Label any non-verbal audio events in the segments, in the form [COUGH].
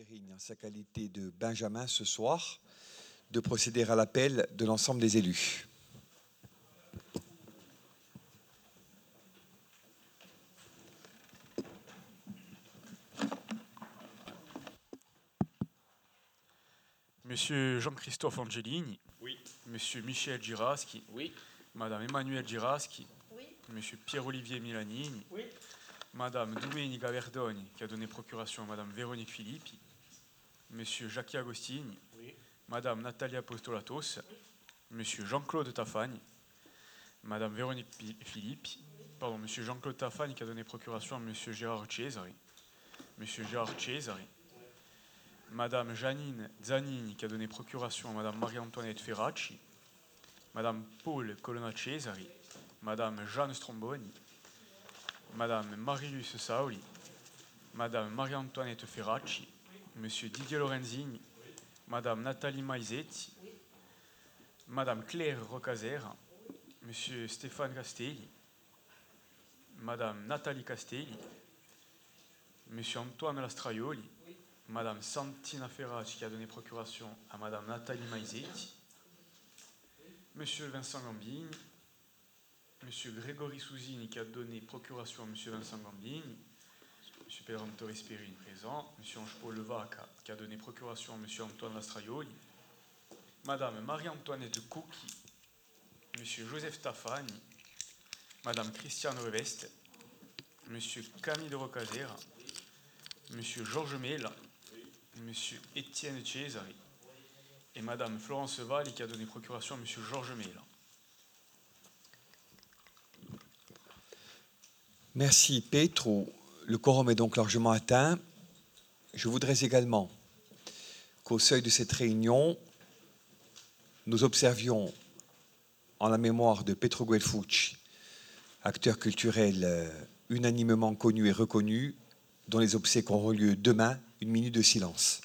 En sa qualité de Benjamin ce soir, de procéder à l'appel de l'ensemble des élus. Monsieur Jean-Christophe Angelini. Oui. Monsieur Michel Giraschi. Oui. Madame Emmanuelle Giraschi. Oui. Monsieur Pierre-Olivier Milanini. Oui. Madame Domenica Verdogne, qui a donné procuration à Madame Véronique Filippi. Monsieur Jacques Agostini. Oui. Madame Nathalie Apostolatos. Monsieur Jean-Claude Tafagne. Madame Véronique Filippi. Pardon, Monsieur Jean-Claude Tafagne, qui a donné procuration à Monsieur Gérard Cesari. Monsieur Gérard Cesari. Madame Janine Zanini, qui a donné procuration à Madame Marie-Antoinette Ferracci, Madame Paul Colonna Cesari, Madame Jeanne Stromboni, Madame Marius Saoli, Madame Marie-Antoinette Ferracci, Monsieur Didier Lorenzini, Madame Nathalie Maisetti, Madame Claire Rocasera, Monsieur Stéphane Castelli, Madame Nathalie Castelli, Monsieur Antoine Lastraioli, Madame Santina Ferracci qui a donné procuration à Madame Nathalie Maisetti, Monsieur Vincent Gambini, Monsieur Grégory Souzini qui a donné procuration à Monsieur Vincent Gambini, Pedro Torres Perrine présent, Monsieur Ange-Paul qui a donné procuration à Monsieur Antoine Lastraioli, Madame Marie-Antoinette Cookie, Monsieur Joseph Tafani, Madame Christiane Reveste, Monsieur Camille de Rocasera, Monsieur Georges Mela, Monsieur Étienne Cesari et Madame Florence Valli qui a donné procuration à Monsieur Georges Mela. Merci Petro. Le quorum est donc largement atteint. Je voudrais également qu'au seuil de cette réunion, nous observions en la mémoire de Petro Guelfucci, acteur culturel euh, unanimement connu et reconnu, dont les obsèques auront lieu demain, une minute de silence.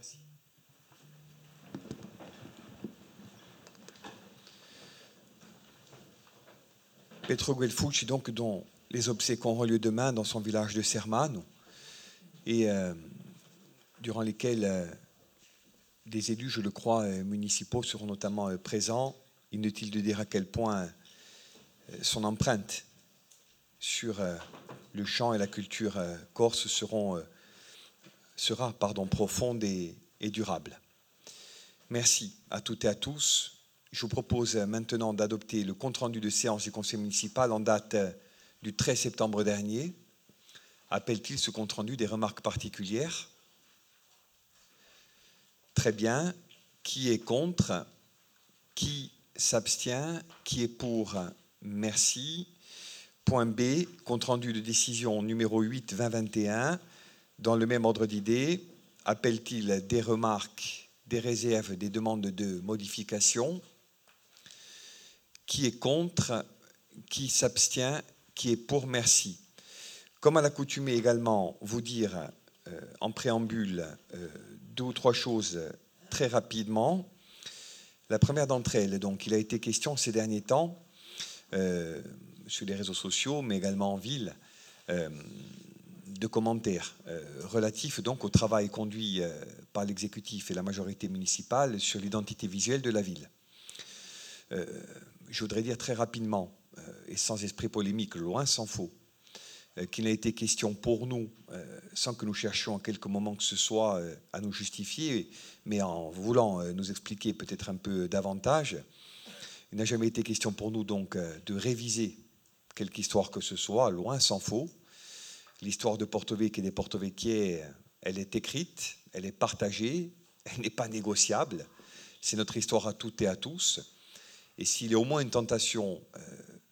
Merci. Petro Guelfucci, donc, dont les obsèques auront lieu demain dans son village de Sermano, et euh, durant lesquels euh, des élus, je le crois, euh, municipaux seront notamment euh, présents. Inutile de dire à quel point son empreinte sur le chant et la culture corse seront sera pardon, profonde et, et durable. Merci à toutes et à tous. Je vous propose maintenant d'adopter le compte-rendu de séance du Conseil municipal en date du 13 septembre dernier. Appelle-t-il ce compte-rendu des remarques particulières? Très bien. Qui est contre? Qui s'abstient? Qui est pour? Merci. Point B, compte-rendu de décision numéro 8 2021 dans le même ordre d'idées, appelle-t-il des remarques, des réserves, des demandes de modification Qui est contre Qui s'abstient Qui est pour Merci. Comme à l'accoutumée également, vous dire euh, en préambule euh, deux ou trois choses très rapidement. La première d'entre elles, donc, il a été question ces derniers temps, euh, sur les réseaux sociaux, mais également en ville, de commentaires euh, relatifs au travail conduit euh, par l'exécutif et la majorité municipale sur l'identité visuelle de la ville. Euh, je voudrais dire très rapidement, et sans esprit polémique, loin s'en faut, qu'il a été question pour nous, sans que nous cherchions à quelques moments que ce soit à nous justifier, mais en voulant nous expliquer peut-être un peu davantage, il n'a jamais été question pour nous donc de réviser quelque histoire que ce soit, loin s'en faut. L'histoire de Porto Vecchio et des Porto Vecchie, elle est écrite, elle est partagée, elle n'est pas négociable. C'est notre histoire à toutes et à tous. Et s'il y a au moins une tentation euh,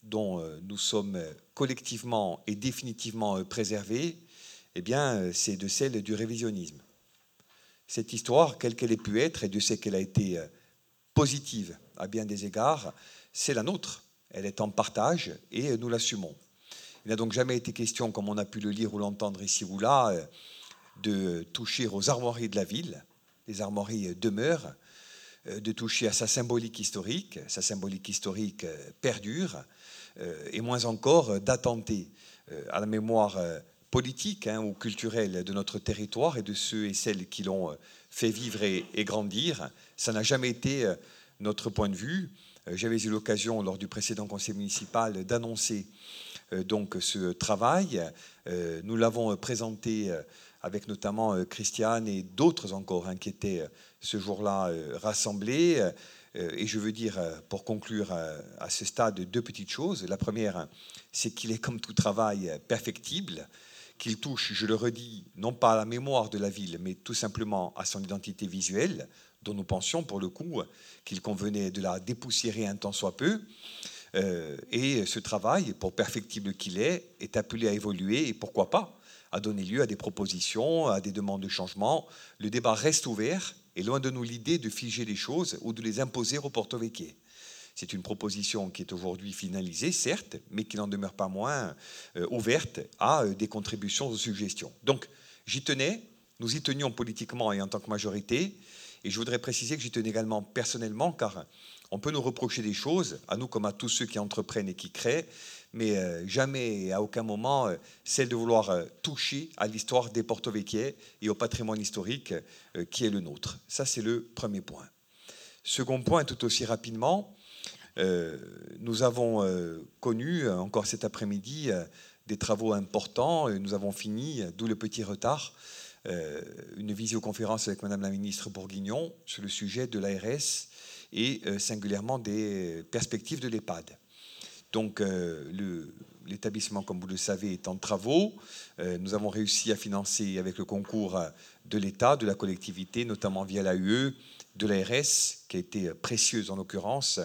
dont euh, nous sommes euh, collectivement et définitivement préservée, eh bien, c'est de celle du révisionnisme. Cette histoire, quelle qu'elle ait pu être, et Dieu sait qu'elle a été positive à bien des égards, c'est la nôtre. Elle est en partage et nous l'assumons. Il n'a donc jamais été question, comme on a pu le lire ou l'entendre ici ou là, de toucher aux armoiries de la ville. Les armoiries demeurent, de toucher à sa symbolique historique. Sa symbolique historique perdure, et moins encore d'attenter à la mémoire politique hein, ou culturelle de notre territoire et de ceux et celles qui l'ont fait vivre et, grandir. Ça n'a jamais été euh, notre point de vue. Euh, j'avais eu l'occasion, lors du précédent conseil municipal, d'annoncer euh, donc ce travail. Nous l'avons présenté avec notamment Christiane et d'autres encore hein, qui étaient ce jour-là rassemblés. Et je veux dire, pour conclure à ce stade, deux petites choses. La première, c'est qu'il est comme tout travail perfectible qu'il touche, je le redis, non pas à la mémoire de la ville, mais tout simplement à son identité visuelle, dont nous pensions pour le coup qu'il convenait de la dépoussiérer un temps soit peu. Euh, et ce travail, pour perfectible qu'il est, est appelé à évoluer et pourquoi pas à donner lieu à des propositions, à des demandes de changement. Le débat reste ouvert et loin de nous l'idée de figer les choses ou de les imposer au Porto Vecchio. C'est une proposition qui est aujourd'hui finalisée, certes, mais qui n'en demeure pas moins euh, ouverte à euh, des contributions, aux suggestions. Donc, j'y tenais, nous y tenions politiquement et en tant que majorité, et je voudrais préciser que j'y tenais également personnellement, car on peut nous reprocher des choses, à nous comme à tous ceux qui entreprennent et qui créent, mais euh, jamais, à aucun moment, celle de vouloir toucher à l'histoire des Porto Vecchie et au patrimoine historique qui est le nôtre. Ça, c'est le premier point. Second point, tout aussi rapidement, euh, nous avons euh, connu euh, encore cet après-midi des travaux importants. Nous avons fini, d'où le petit retard, une visioconférence avec Madame la ministre Bourguignon sur le sujet de l'ARS et singulièrement des perspectives de l'EHPAD. Donc l'établissement, comme vous le savez, est en travaux. nous avons réussi à financer avec le concours de l'État, de la collectivité, notamment via l'AUE, de l'ARS, qui a été précieuse en l'occurrence,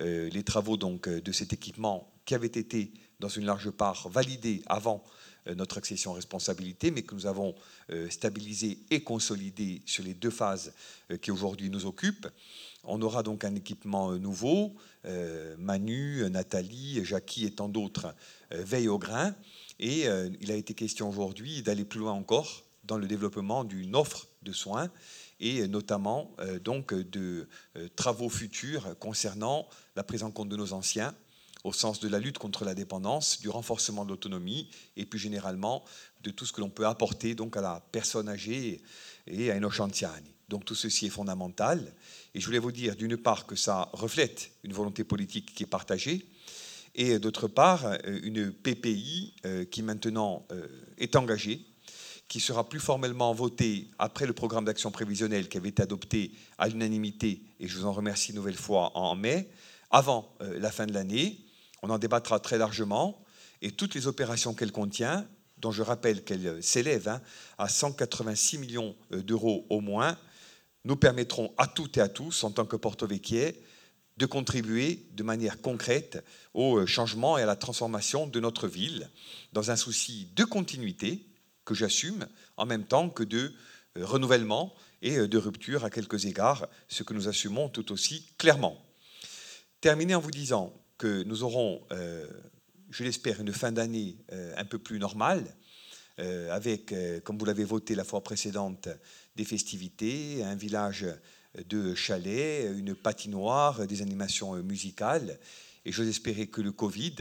euh, les travaux donc euh, de cet équipement qui avait été dans une large part validé avant euh, notre accession en responsabilité, mais que nous avons stabilisé et consolidé sur les deux phases qui aujourd'hui nous occupent. On aura donc un équipement nouveau. Manu, Nathalie, Jackie et tant d'autres veillent au grain. Et il a été question aujourd'hui d'aller plus loin encore dans le développement d'une offre de soins et notamment euh, donc de euh, travaux futurs concernant la prise en compte de nos anciens au sens de la lutte contre la dépendance, du renforcement de l'autonomie et plus généralement de tout ce que l'on peut apporter donc à la personne âgée et à nos anziani. Donc tout ceci est fondamental et je voulais vous dire d'une part que ça reflète une volonté politique qui est partagée et d'autre part une PPI euh, qui maintenant est engagée qui sera plus formellement voté après le programme d'action prévisionnelle qui avait été adopté à l'unanimité, et je vous en remercie une nouvelle fois, en mai, avant euh, la fin de l'année. On en débattra très largement, et toutes les opérations qu'elle contient, dont je rappelle qu'elles s'élèvent hein, à 186 millions euh, d'euros au moins, nous permettront à toutes et à tous, en tant que Porto Vecchie, de contribuer de manière concrète au euh, changement et à la transformation de notre ville, dans un souci de continuité, que j'assume, en même temps que de euh, renouvellement et euh, de rupture à quelques égards, ce que nous assumons tout aussi clairement. Terminer en vous disant que nous aurons, euh, je l'espère, une fin d'année un peu plus normale, avec, comme vous l'avez voté la fois précédente, des festivités, un village de chalets, une patinoire, des animations musicales. Et j'ose espérer que le Covid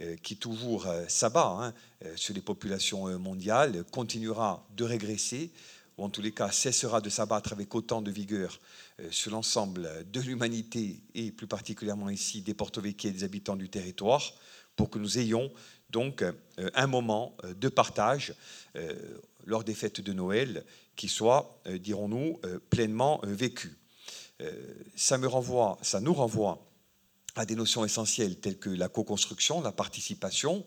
euh, qui toujours euh, s'abat hein, euh, sur les populations mondiales, continuera de régresser, ou en tous les cas cessera de s'abattre avec autant de vigueur sur l'ensemble de l'humanité, et plus particulièrement ici des Porto-Vecchie et des habitants du territoire, pour que nous ayons donc un moment de partage lors des fêtes de Noël qui soit, dirons-nous, pleinement vécu. Ça, me renvoie, ça nous renvoie à des notions essentielles telles que la co-construction, la participation.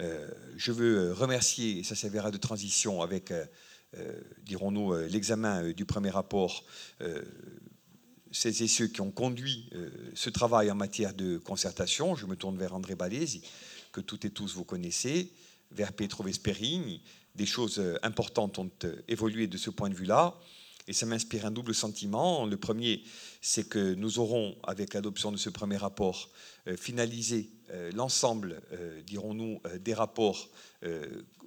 Euh, je veux remercier, et ça servira de transition avec, euh, euh, dirons-nous, l'examen du premier rapport, celles et ceux qui ont conduit ce travail en matière de concertation. Je me tourne vers André Balési, que toutes et tous vous connaissez, vers Pietro Vesperini. Des choses importantes ont évolué de ce point de vue-là. Et ça m'inspire un double sentiment. Le premier, c'est que nous aurons, avec l'adoption de ce premier rapport, finalisé l'ensemble, dirons-nous, des rapports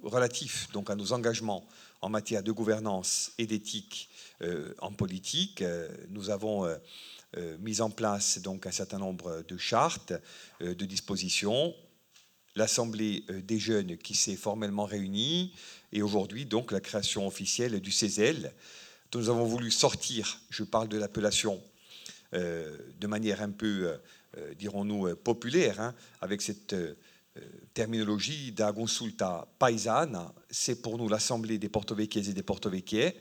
relatifs donc à nos engagements en matière de gouvernance et d'éthique en politique. Nous avons euh, mis en place donc un certain nombre de chartes, euh, de dispositions. L'Assemblée euh, des jeunes qui s'est formellement réunie et aujourd'hui donc la création officielle du CESEL dont nous avons voulu sortir, je parle de l'appellation de manière un peu, dirons-nous, populaire, hein, avec cette terminologie d'agonsulta paisana, c'est pour nous l'Assemblée des porto-vecchies et des porto-vecchies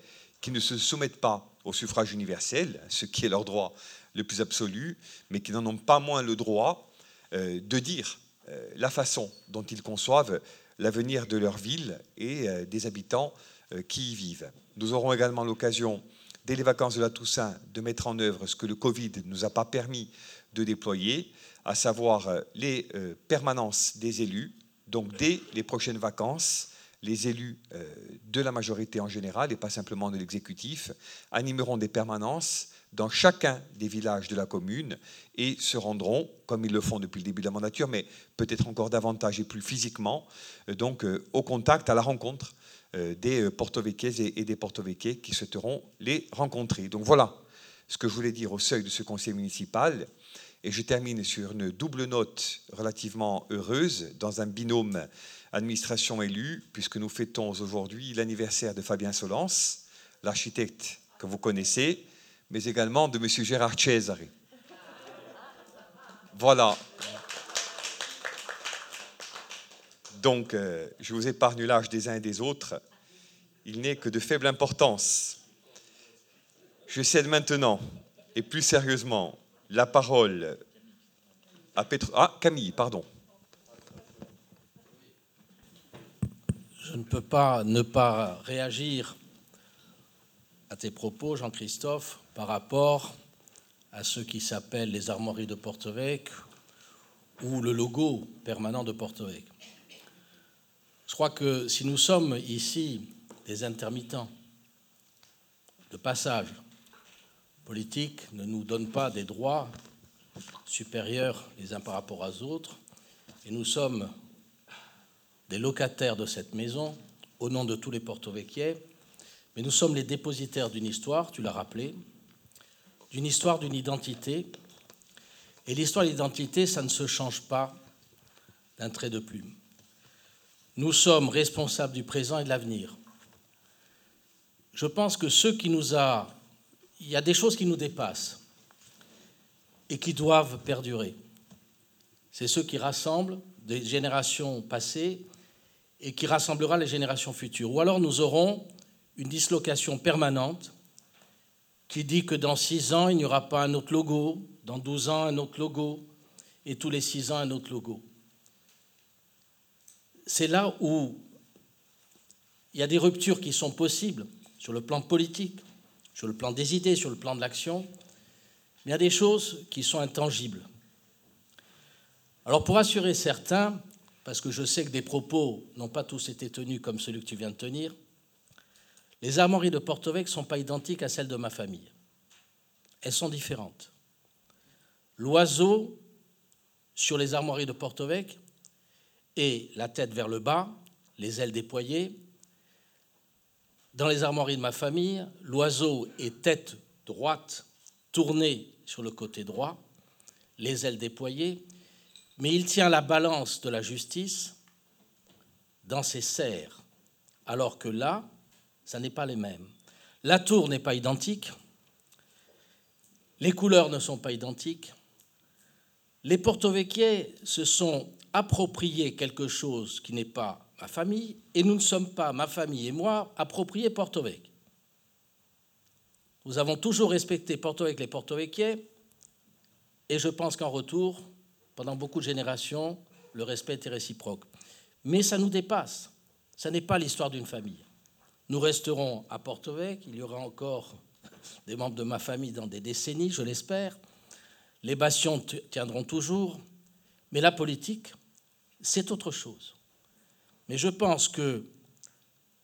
qui ne se soumettent pas au suffrage universel, ce qui est leur droit le plus absolu, mais qui n'en ont pas moins le droit euh, de dire euh, la façon dont ils conçoivent l'avenir de leur ville et euh, des habitants qui y vivent. Nous aurons également l'occasion, dès les vacances de la Toussaint, de mettre en œuvre ce que le Covid ne nous a pas permis de déployer, à savoir les permanences des élus. Donc dès les prochaines vacances, les élus de la majorité en général, et pas simplement de l'exécutif, animeront des permanences dans chacun des villages de la commune et se rendront, comme ils le font depuis le début de la mandature, mais peut-être encore davantage et plus physiquement, euh, donc euh, au contact, à la rencontre euh, des porto-véquais et des porto-véquais qui souhaiteront les rencontrer. Donc voilà ce que je voulais dire au seuil de ce conseil municipal. Et je termine sur une double note relativement heureuse dans un binôme administration élue, puisque nous fêtons aujourd'hui l'anniversaire de Fabien Solence, l'architecte que vous connaissez, mais également de M. Gérard Cesare. Voilà. Donc, euh, je vous épargne l'âge des uns et des autres. Il n'est que de faible importance. Je cède maintenant, et plus sérieusement, la parole à Petro... Ah, Camille, pardon. Je ne peux pas ne pas réagir à tes propos, Jean-Christophe, par rapport à ce qui s'appelle les armoiries de Porto-Vec ou le logo permanent de Porto-Vec. Je crois que si nous sommes ici des intermittents de passage, politique ne nous donne pas des droits supérieurs les uns par rapport aux autres, et nous sommes des locataires de cette maison au nom de tous les porto-véquiers mais nous sommes les dépositaires d'une histoire, tu l'as rappelé, d'une histoire, d'une identité. Et l'histoire et l'identité, ça ne se change pas d'un trait de plume. Nous sommes responsables du présent et de l'avenir. Je pense que ce qui nous a... Il y a des choses qui nous dépassent et qui doivent perdurer. C'est ceux qui rassemblent des générations passées et qui rassemblera les générations futures. Ou alors nous aurons une dislocation permanente qui dit que dans six ans, il n'y aura pas un autre logo, dans douze ans, un autre logo, et tous les six ans, un autre logo. C'est là où il y a des ruptures qui sont possibles sur le plan politique, sur le plan des idées, sur le plan de l'action, il y a des choses qui sont intangibles. Alors pour assurer certains, parce que je sais que des propos n'ont pas tous été tenus comme celui que tu viens de tenir, les armoiries de Porto-Vec ne sont pas identiques à celles de ma famille. Elles sont différentes. L'oiseau sur les armoiries de Porto-Vec est la tête vers le bas, les ailes déployées. Dans les armoiries de ma famille, l'oiseau est tête droite tournée sur le côté droit, les ailes déployées, mais il tient la balance de la justice dans ses serres, alors que là, ça n'est pas les mêmes. La tour n'est pas identique, les couleurs ne sont pas identiques. Les porto-vecchiers se sont appropriés quelque chose qui n'est pas ma famille, et nous ne sommes pas, ma famille et moi, appropriés Porto-Vec. Nous avons toujours respecté Porto-Vec les porto-vecchiers, et je pense qu'en retour, pendant beaucoup de générations, le respect était réciproque. Mais ça nous dépasse. Ce n'est pas l'histoire d'une famille. Nous resterons à Porto-Vec. Il y aura encore [LAUGHS] des membres de ma famille dans des décennies, je l'espère. Les bastions tiendront toujours. Mais la politique, c'est autre chose. Mais je pense que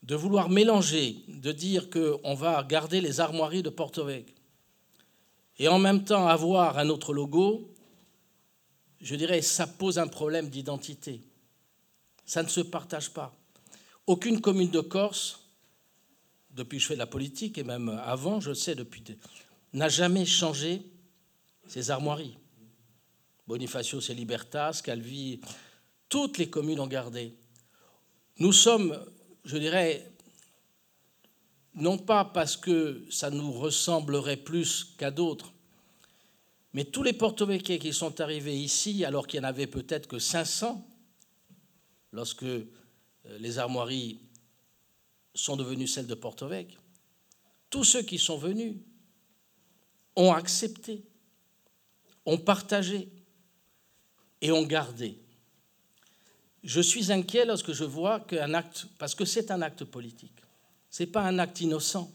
de vouloir mélanger, de dire qu'on va garder les armoiries de Porto Vecchio et en même temps avoir un autre logo, je dirais, ça pose un problème d'identité. Ça ne se partage pas. Aucune commune de Corse, depuis que je fais de la politique, et même avant, je sais depuis, n'a jamais changé ses armoiries. Bonifacio, c'est Libertas, Calvi, toutes les communes ont gardé. Nous sommes, je dirais, non pas parce que ça nous ressemblerait plus qu'à d'autres, mais tous les porto qui sont arrivés ici, alors qu'il n'y en avait peut-être que 500, lorsque euh, les armoiries sont devenues celles de Porto tous ceux qui sont venus ont accepté, ont partagé et ont gardé. Je suis inquiet lorsque je vois qu'un acte, parce que c'est un acte politique, ce n'est pas un acte innocent.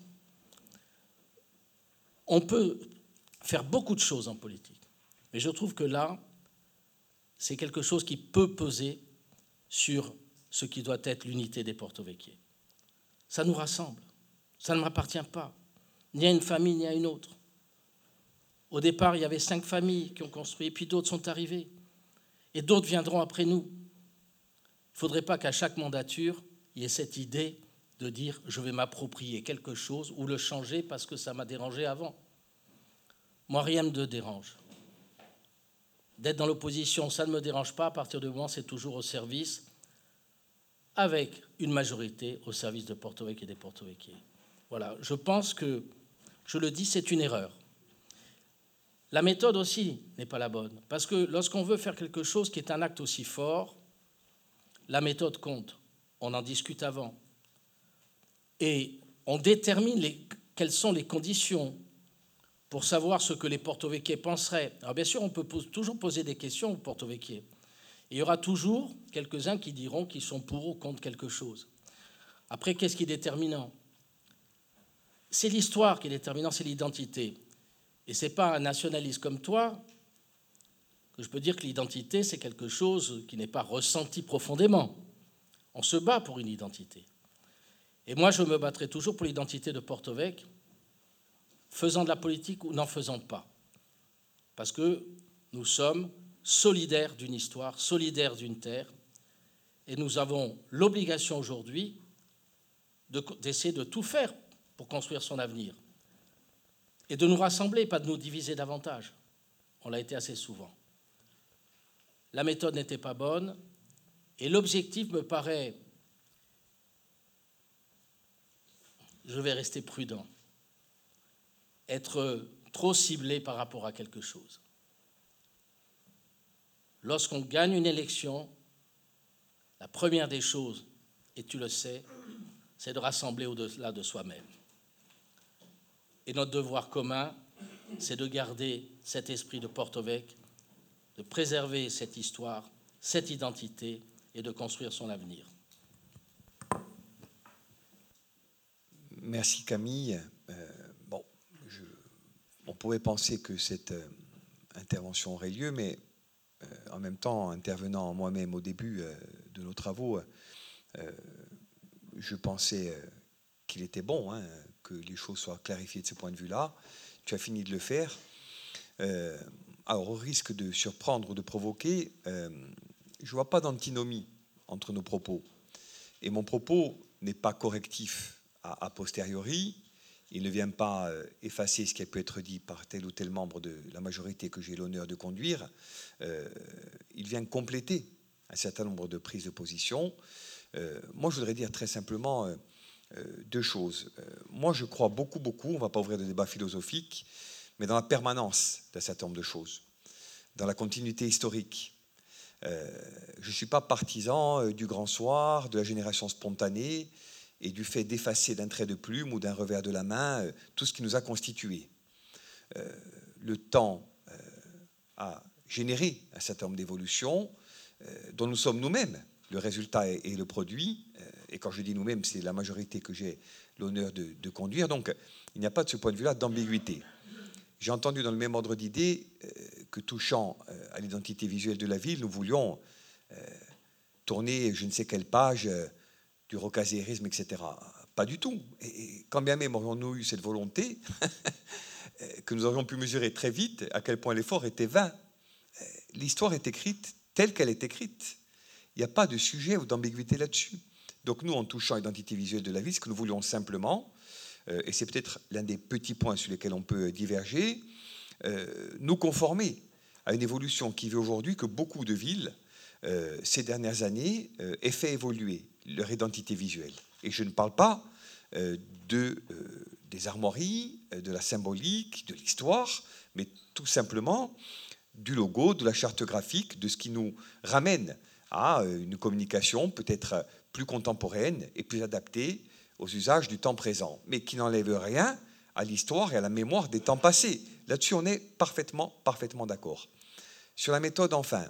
On peut faire beaucoup de choses en politique, mais je trouve que là, c'est quelque chose qui peut peser sur ce qui doit être l'unité des Porto Vecchie. Ça nous rassemble, ça ne m'appartient pas, ni à une famille, ni à une autre. Au départ, il y avait cinq familles qui ont construit, puis d'autres sont arrivées, et d'autres viendront après nous. Faudrait pas qu'à chaque mandature, il y ait cette idée de dire je vais m'approprier quelque chose ou le changer parce que ça m'a dérangé avant. Moi, rien ne me dérange. D'être dans l'opposition, ça ne me dérange pas. À partir du moment, c'est toujours au service, avec une majorité au service de Porto et des Porto. Voilà, je pense que, je le dis, c'est une erreur. La méthode aussi n'est pas la bonne, parce que lorsqu'on veut faire quelque chose qui est un acte aussi fort, la méthode compte. On en discute avant. Et on détermine quelles sont les conditions pour savoir ce que les porto-véquiers penseraient. Alors bien sûr, on peut toujours poser des questions aux porto-véquiers. Il y aura toujours quelques-uns qui diront qu'ils sont pour ou contre quelque chose. Après, qu'est-ce qui est déterminant? C'est l'histoire qui est déterminante, c'est l'identité. Et ce n'est pas un nationaliste comme toi que je peux dire que l'identité, c'est quelque chose qui n'est pas ressenti profondément. On se bat pour une identité. Et moi, je me battrai toujours pour l'identité de Porto Vecchio, faisant de la politique ou n'en faisant pas. Parce que nous sommes solidaires d'une histoire, solidaires d'une terre, et nous avons l'obligation aujourd'hui d'essayer de tout faire pour construire son avenir. Et de nous rassembler, pas de nous diviser davantage. On l'a été assez souvent la méthode n'était pas bonne, et l'objectif me paraît, je vais rester prudent, être trop ciblé par rapport à quelque chose. Lorsqu'on gagne une élection, la première des choses, et tu le sais, c'est de rassembler au-delà de soi-même. Et notre devoir commun, c'est de garder cet esprit de Porto-Vecchio de préserver cette histoire, cette identité et de construire son avenir. Merci Camille. Euh, bon, on pourrait penser que cette euh, intervention aurait lieu, mais euh, en même temps, intervenant moi-même au début de nos travaux, je pensais qu'il était bon hein, que les choses soient clarifiées de ce point de vue-là. Tu as fini de le faire alors au risque de surprendre ou de provoquer, euh, je ne vois pas d'antinomie entre nos propos. Et mon propos n'est pas correctif a, posteriori, il ne vient pas euh, effacer ce qui a pu être dit par tel ou tel membre de la majorité que j'ai l'honneur de conduire, euh, il vient compléter un certain nombre de prises de position. moi, je voudrais dire très simplement deux choses. moi, je crois beaucoup, beaucoup, on ne va pas ouvrir de débat philosophique, mais dans la permanence d'un certain nombre de choses, dans la continuité historique. Euh, je ne suis pas partisan euh, du grand soir, de la génération spontanée et du fait d'effacer d'un trait de plume ou d'un revers de la main euh, tout ce qui nous a constitués. le temps a généré un certain nombre d'évolutions dont nous sommes nous-mêmes le résultat et le produit. et quand je dis nous-mêmes, c'est la majorité que j'ai l'honneur de, de, conduire. Donc il n'y a pas de ce point de vue-là d'ambiguïté. J'ai entendu dans le même ordre d'idée euh, que touchant euh, à l'identité visuelle de la ville, nous voulions euh, tourner je ne sais quelle page du rocazérisme, etc. Pas du tout. Et quand bien même aurions-nous eu cette volonté, [LAUGHS] que nous aurions pu mesurer très vite à quel point l'effort était vain. L'histoire est écrite telle qu'elle est écrite. Il n'y a pas de sujet ou d'ambiguïté là-dessus. Donc nous, en touchant l'identité visuelle de la ville, ce que nous voulions simplement, et c'est peut-être l'un des petits points sur lesquels on peut diverger, euh, nous conformer à une évolution qui veut aujourd'hui que beaucoup de villes, euh, ces dernières années, aient fait évoluer leur identité visuelle. Et je ne parle pas de, des armoiries, de la symbolique, de l'histoire, mais tout simplement du logo, de la charte graphique, de ce qui nous ramène à une communication peut-être plus contemporaine et plus adaptée aux usages du temps présent, mais qui n'enlève rien à l'histoire et à la mémoire des temps passés. Là-dessus, on est parfaitement, parfaitement d'accord. Sur la méthode, enfin,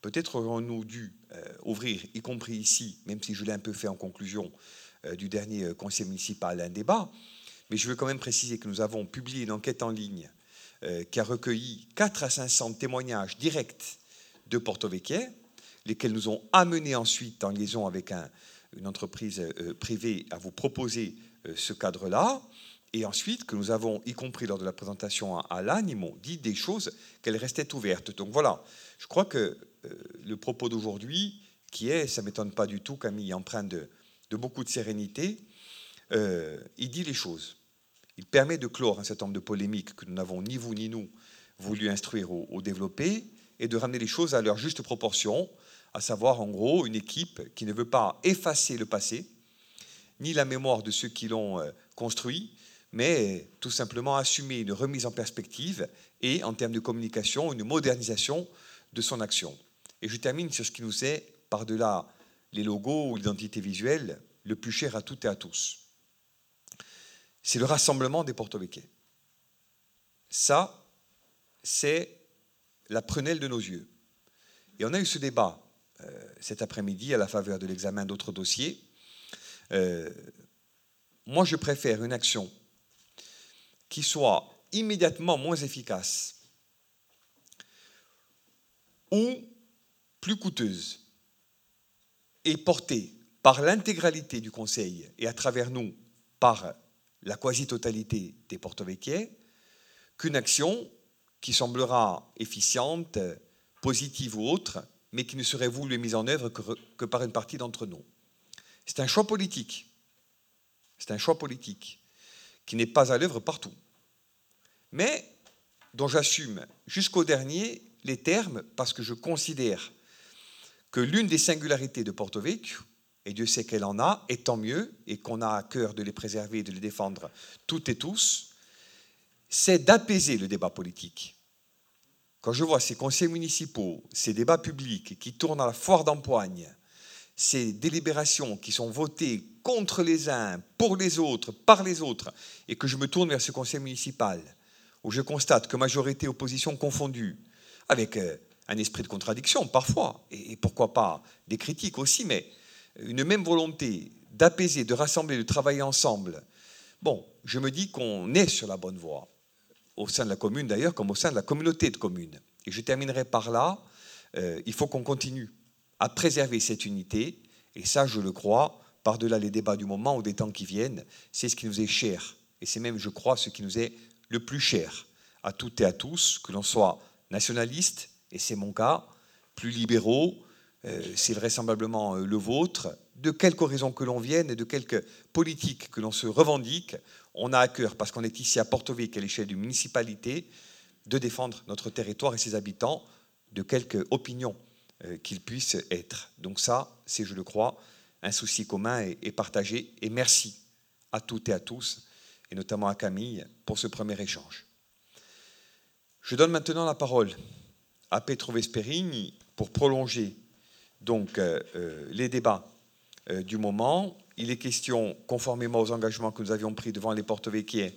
peut-être aurions-nous dû euh, ouvrir, y compris ici, même si je l'ai un peu fait en conclusion euh, du dernier euh, conseil municipal, un débat, mais je veux quand même préciser que nous avons publié une enquête en ligne qui a recueilli 4 à 500 témoignages directs de Porto Vecchio, lesquels nous ont amenés ensuite en liaison avec un, une entreprise euh, privée à vous proposer euh, ce cadre-là. Et ensuite, que nous avons, y compris lors de la présentation à m'ont dit des choses qu'elles restaient ouvertes. Donc voilà, je crois que euh, le propos d'aujourd'hui, qui est, ça ne m'étonne pas du tout, Camille, empreint de, beaucoup de sérénité, il dit les choses. Il permet de clore un certain nombre de polémiques que nous n'avons ni vous ni nous voulu instruire ou développer, et de ramener les choses à leur juste proportion, à savoir en gros une équipe qui ne veut pas effacer le passé, ni la mémoire de ceux qui l'ont euh, construit, mais tout simplement assumer une remise en perspective et, en termes de communication, une modernisation de son action. Et je termine sur ce qui nous est, par-delà les logos ou l'identité visuelle, le plus cher à toutes et à tous. C'est le rassemblement des porto Ça, c'est la prunelle de nos yeux. Et on a eu ce débat cet après-midi à la faveur de l'examen d'autres dossiers. Euh, moi, je préfère une action qui soit immédiatement moins efficace ou plus coûteuse et portée par l'intégralité du Conseil et à travers nous par la quasi-totalité des porto qu'une action qui semblera efficiente, positive ou autre, mais qui ne serait voulu mise en œuvre que, par une partie d'entre nous. C'est un choix politique. C'est un choix politique qui n'est pas à l'œuvre partout, mais dont j'assume jusqu'au dernier les termes parce que je considère que l'une des singularités de Porto Vecchio, et Dieu sait qu'elle en a, et tant mieux, et qu'on a à cœur de les préserver et de les défendre toutes et tous, c'est d'apaiser le débat politique quand je vois ces conseils municipaux, ces débats publics qui tournent à la foire d'empoigne, ces délibérations qui sont votées contre les uns, pour les autres, par les autres, et que je me tourne vers ce conseil municipal, où je constate que majorité opposition confondues, avec euh, un esprit de contradiction parfois, et pourquoi pas des critiques aussi, mais une même volonté d'apaiser, de rassembler, de travailler ensemble, bon, je me dis qu'on est sur la bonne voie au sein de la commune d'ailleurs, comme au sein de la communauté de communes. Et je terminerai par là, euh, il faut qu'on continue à préserver cette unité, et ça, je le crois, par-delà les débats du moment ou des temps qui viennent, c'est ce qui nous est cher. Et c'est même, je crois, ce qui nous est le plus cher à toutes et à tous, que l'on soit nationaliste, et c'est mon cas, plus libéraux, euh, c'est vraisemblablement euh, le vôtre, de quelque horizon que l'on vienne et de quelque politique que l'on se revendique, on a à cœur, parce qu'on est ici à Porto Vecchio à l'échelle d'une municipalité, de défendre notre territoire et ses habitants de quelque opinion euh, qu'ils puissent être. Donc ça, c'est, je le crois, un souci commun et, partagé. Et merci à toutes et à tous, et notamment à Camille, pour ce premier échange. Je donne maintenant la parole à Petro Vesperini pour prolonger donc euh, euh, les débats du moment il est question, conformément aux engagements que nous avions pris devant les porte vecchie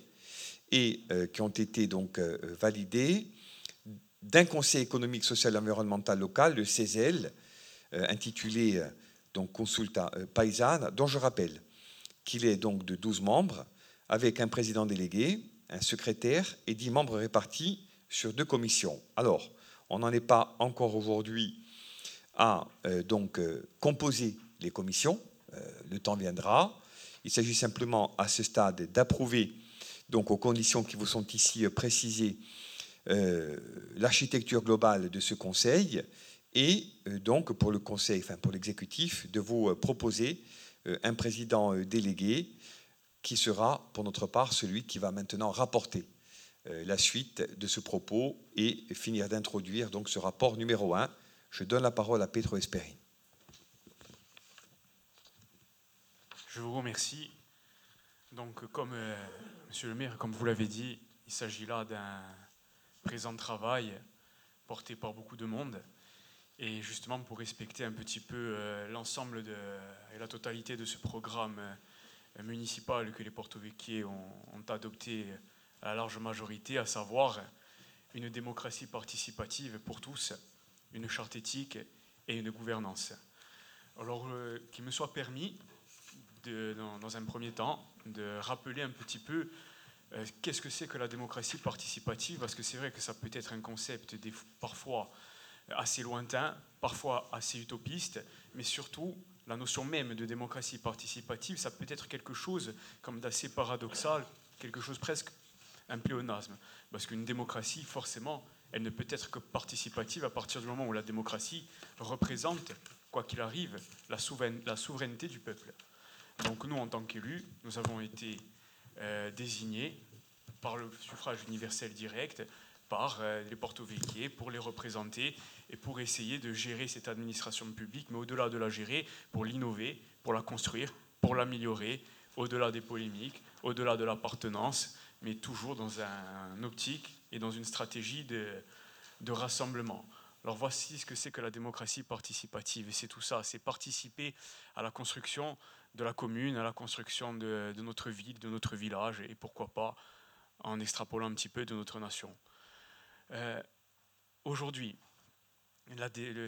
et euh, qui ont été donc euh, validés, d'un conseil économique, social et environnemental local, le CESEL, euh, intitulé donc Consulta Paisana, dont je rappelle qu'il est donc de 12 membres, avec un président délégué, un secrétaire et 10 membres répartis sur deux commissions. Alors, on n'en est pas encore aujourd'hui à donc composer les commissions. le temps viendra. Il s'agit simplement à ce stade d'approuver, donc aux conditions qui vous sont ici précisées, l'architecture globale de ce Conseil et donc pour le Conseil, enfin pour l'exécutif, de vous proposer un président délégué qui sera pour notre part celui qui va maintenant rapporter euh, la suite de ce propos et finir d'introduire ce rapport numéro 1. Je donne la parole à Petro Esperi. Je vous remercie. Donc, comme euh, Monsieur le maire, comme vous l'avez dit, il s'agit là d'un présent travail porté par beaucoup de monde. Et justement, pour respecter un petit peu euh, l'ensemble et la totalité de ce programme municipal que les porto ont, ont adopté à la large majorité, à savoir une démocratie participative pour tous, une charte éthique et une gouvernance. Alors euh, qu'il me soit permis, dans, un premier temps, de rappeler un petit peu euh, qu'est-ce que c'est que la démocratie participative, parce que c'est vrai que ça peut être un concept parfois assez lointain, parfois assez utopiste, mais surtout la notion même de démocratie participative, ça peut être quelque chose comme d'assez paradoxal, quelque chose presque un pléonasme. Parce qu'une démocratie, forcément, elle ne peut être que participative à partir du moment où la démocratie représente, quoi qu'il arrive, la, souveraineté du peuple. Donc nous, en tant qu'élus, nous avons été euh, désignés par le suffrage universel direct, par euh, les porto-véquiers, pour les représenter et pour essayer de gérer cette administration publique, mais au-delà de la gérer, pour l'innover, pour la construire, pour l'améliorer, au-delà des polémiques, au-delà de l'appartenance, mais toujours dans un, optique et dans une stratégie de, rassemblement. Alors voici ce que c'est que la démocratie participative. Et c'est tout ça, c'est participer à la construction de la commune, à la construction de, notre ville, de notre village, et pourquoi pas en extrapolant un petit peu de notre nation. Euh, aujourd'hui,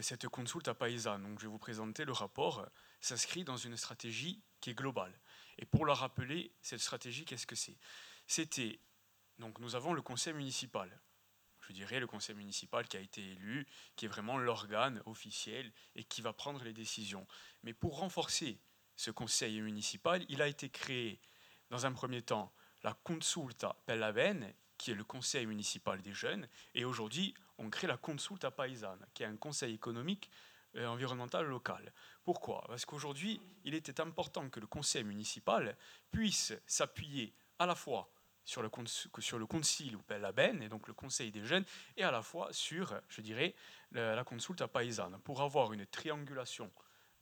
cette consulta paysanne, donc je vais vous présenter le rapport, s'inscrit dans une stratégie qui est globale. Et pour la rappeler, cette stratégie, qu'est-ce que c'est? C'était, donc nous avons le conseil municipal, je dirais le conseil municipal qui a été élu, qui est vraiment l'organe officiel et qui va prendre les décisions. Mais pour renforcer ce conseil municipal, il a été créé dans un premier temps la Consulta Pellaven, qui est le conseil municipal des jeunes, et aujourd'hui on crée la Consulta Paisana, qui est un conseil économique et euh, environnemental local. Pourquoi? Parce qu'aujourd'hui, il était important que le conseil municipal puisse s'appuyer à la fois sur le, concile ou la et donc le conseil des jeunes, et à la fois sur, je dirais, la, la consulta paisane, pour avoir une triangulation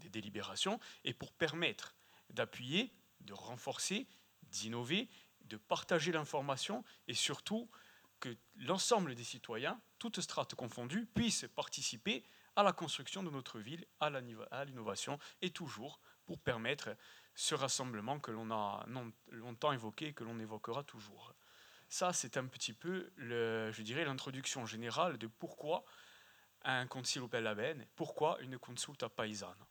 des délibérations et pour permettre d'appuyer, de renforcer, d'innover, de partager l'information et surtout que l'ensemble des citoyens, toutes strates confondues, puissent participer à la construction de notre ville, à l'innovation et toujours pour permettre ce rassemblement que l'on a longtemps évoqué et que l'on évoquera toujours. Ça, c'est un petit peu, je dirais, l'introduction générale de pourquoi un concile la bene, pourquoi une consulta paisana.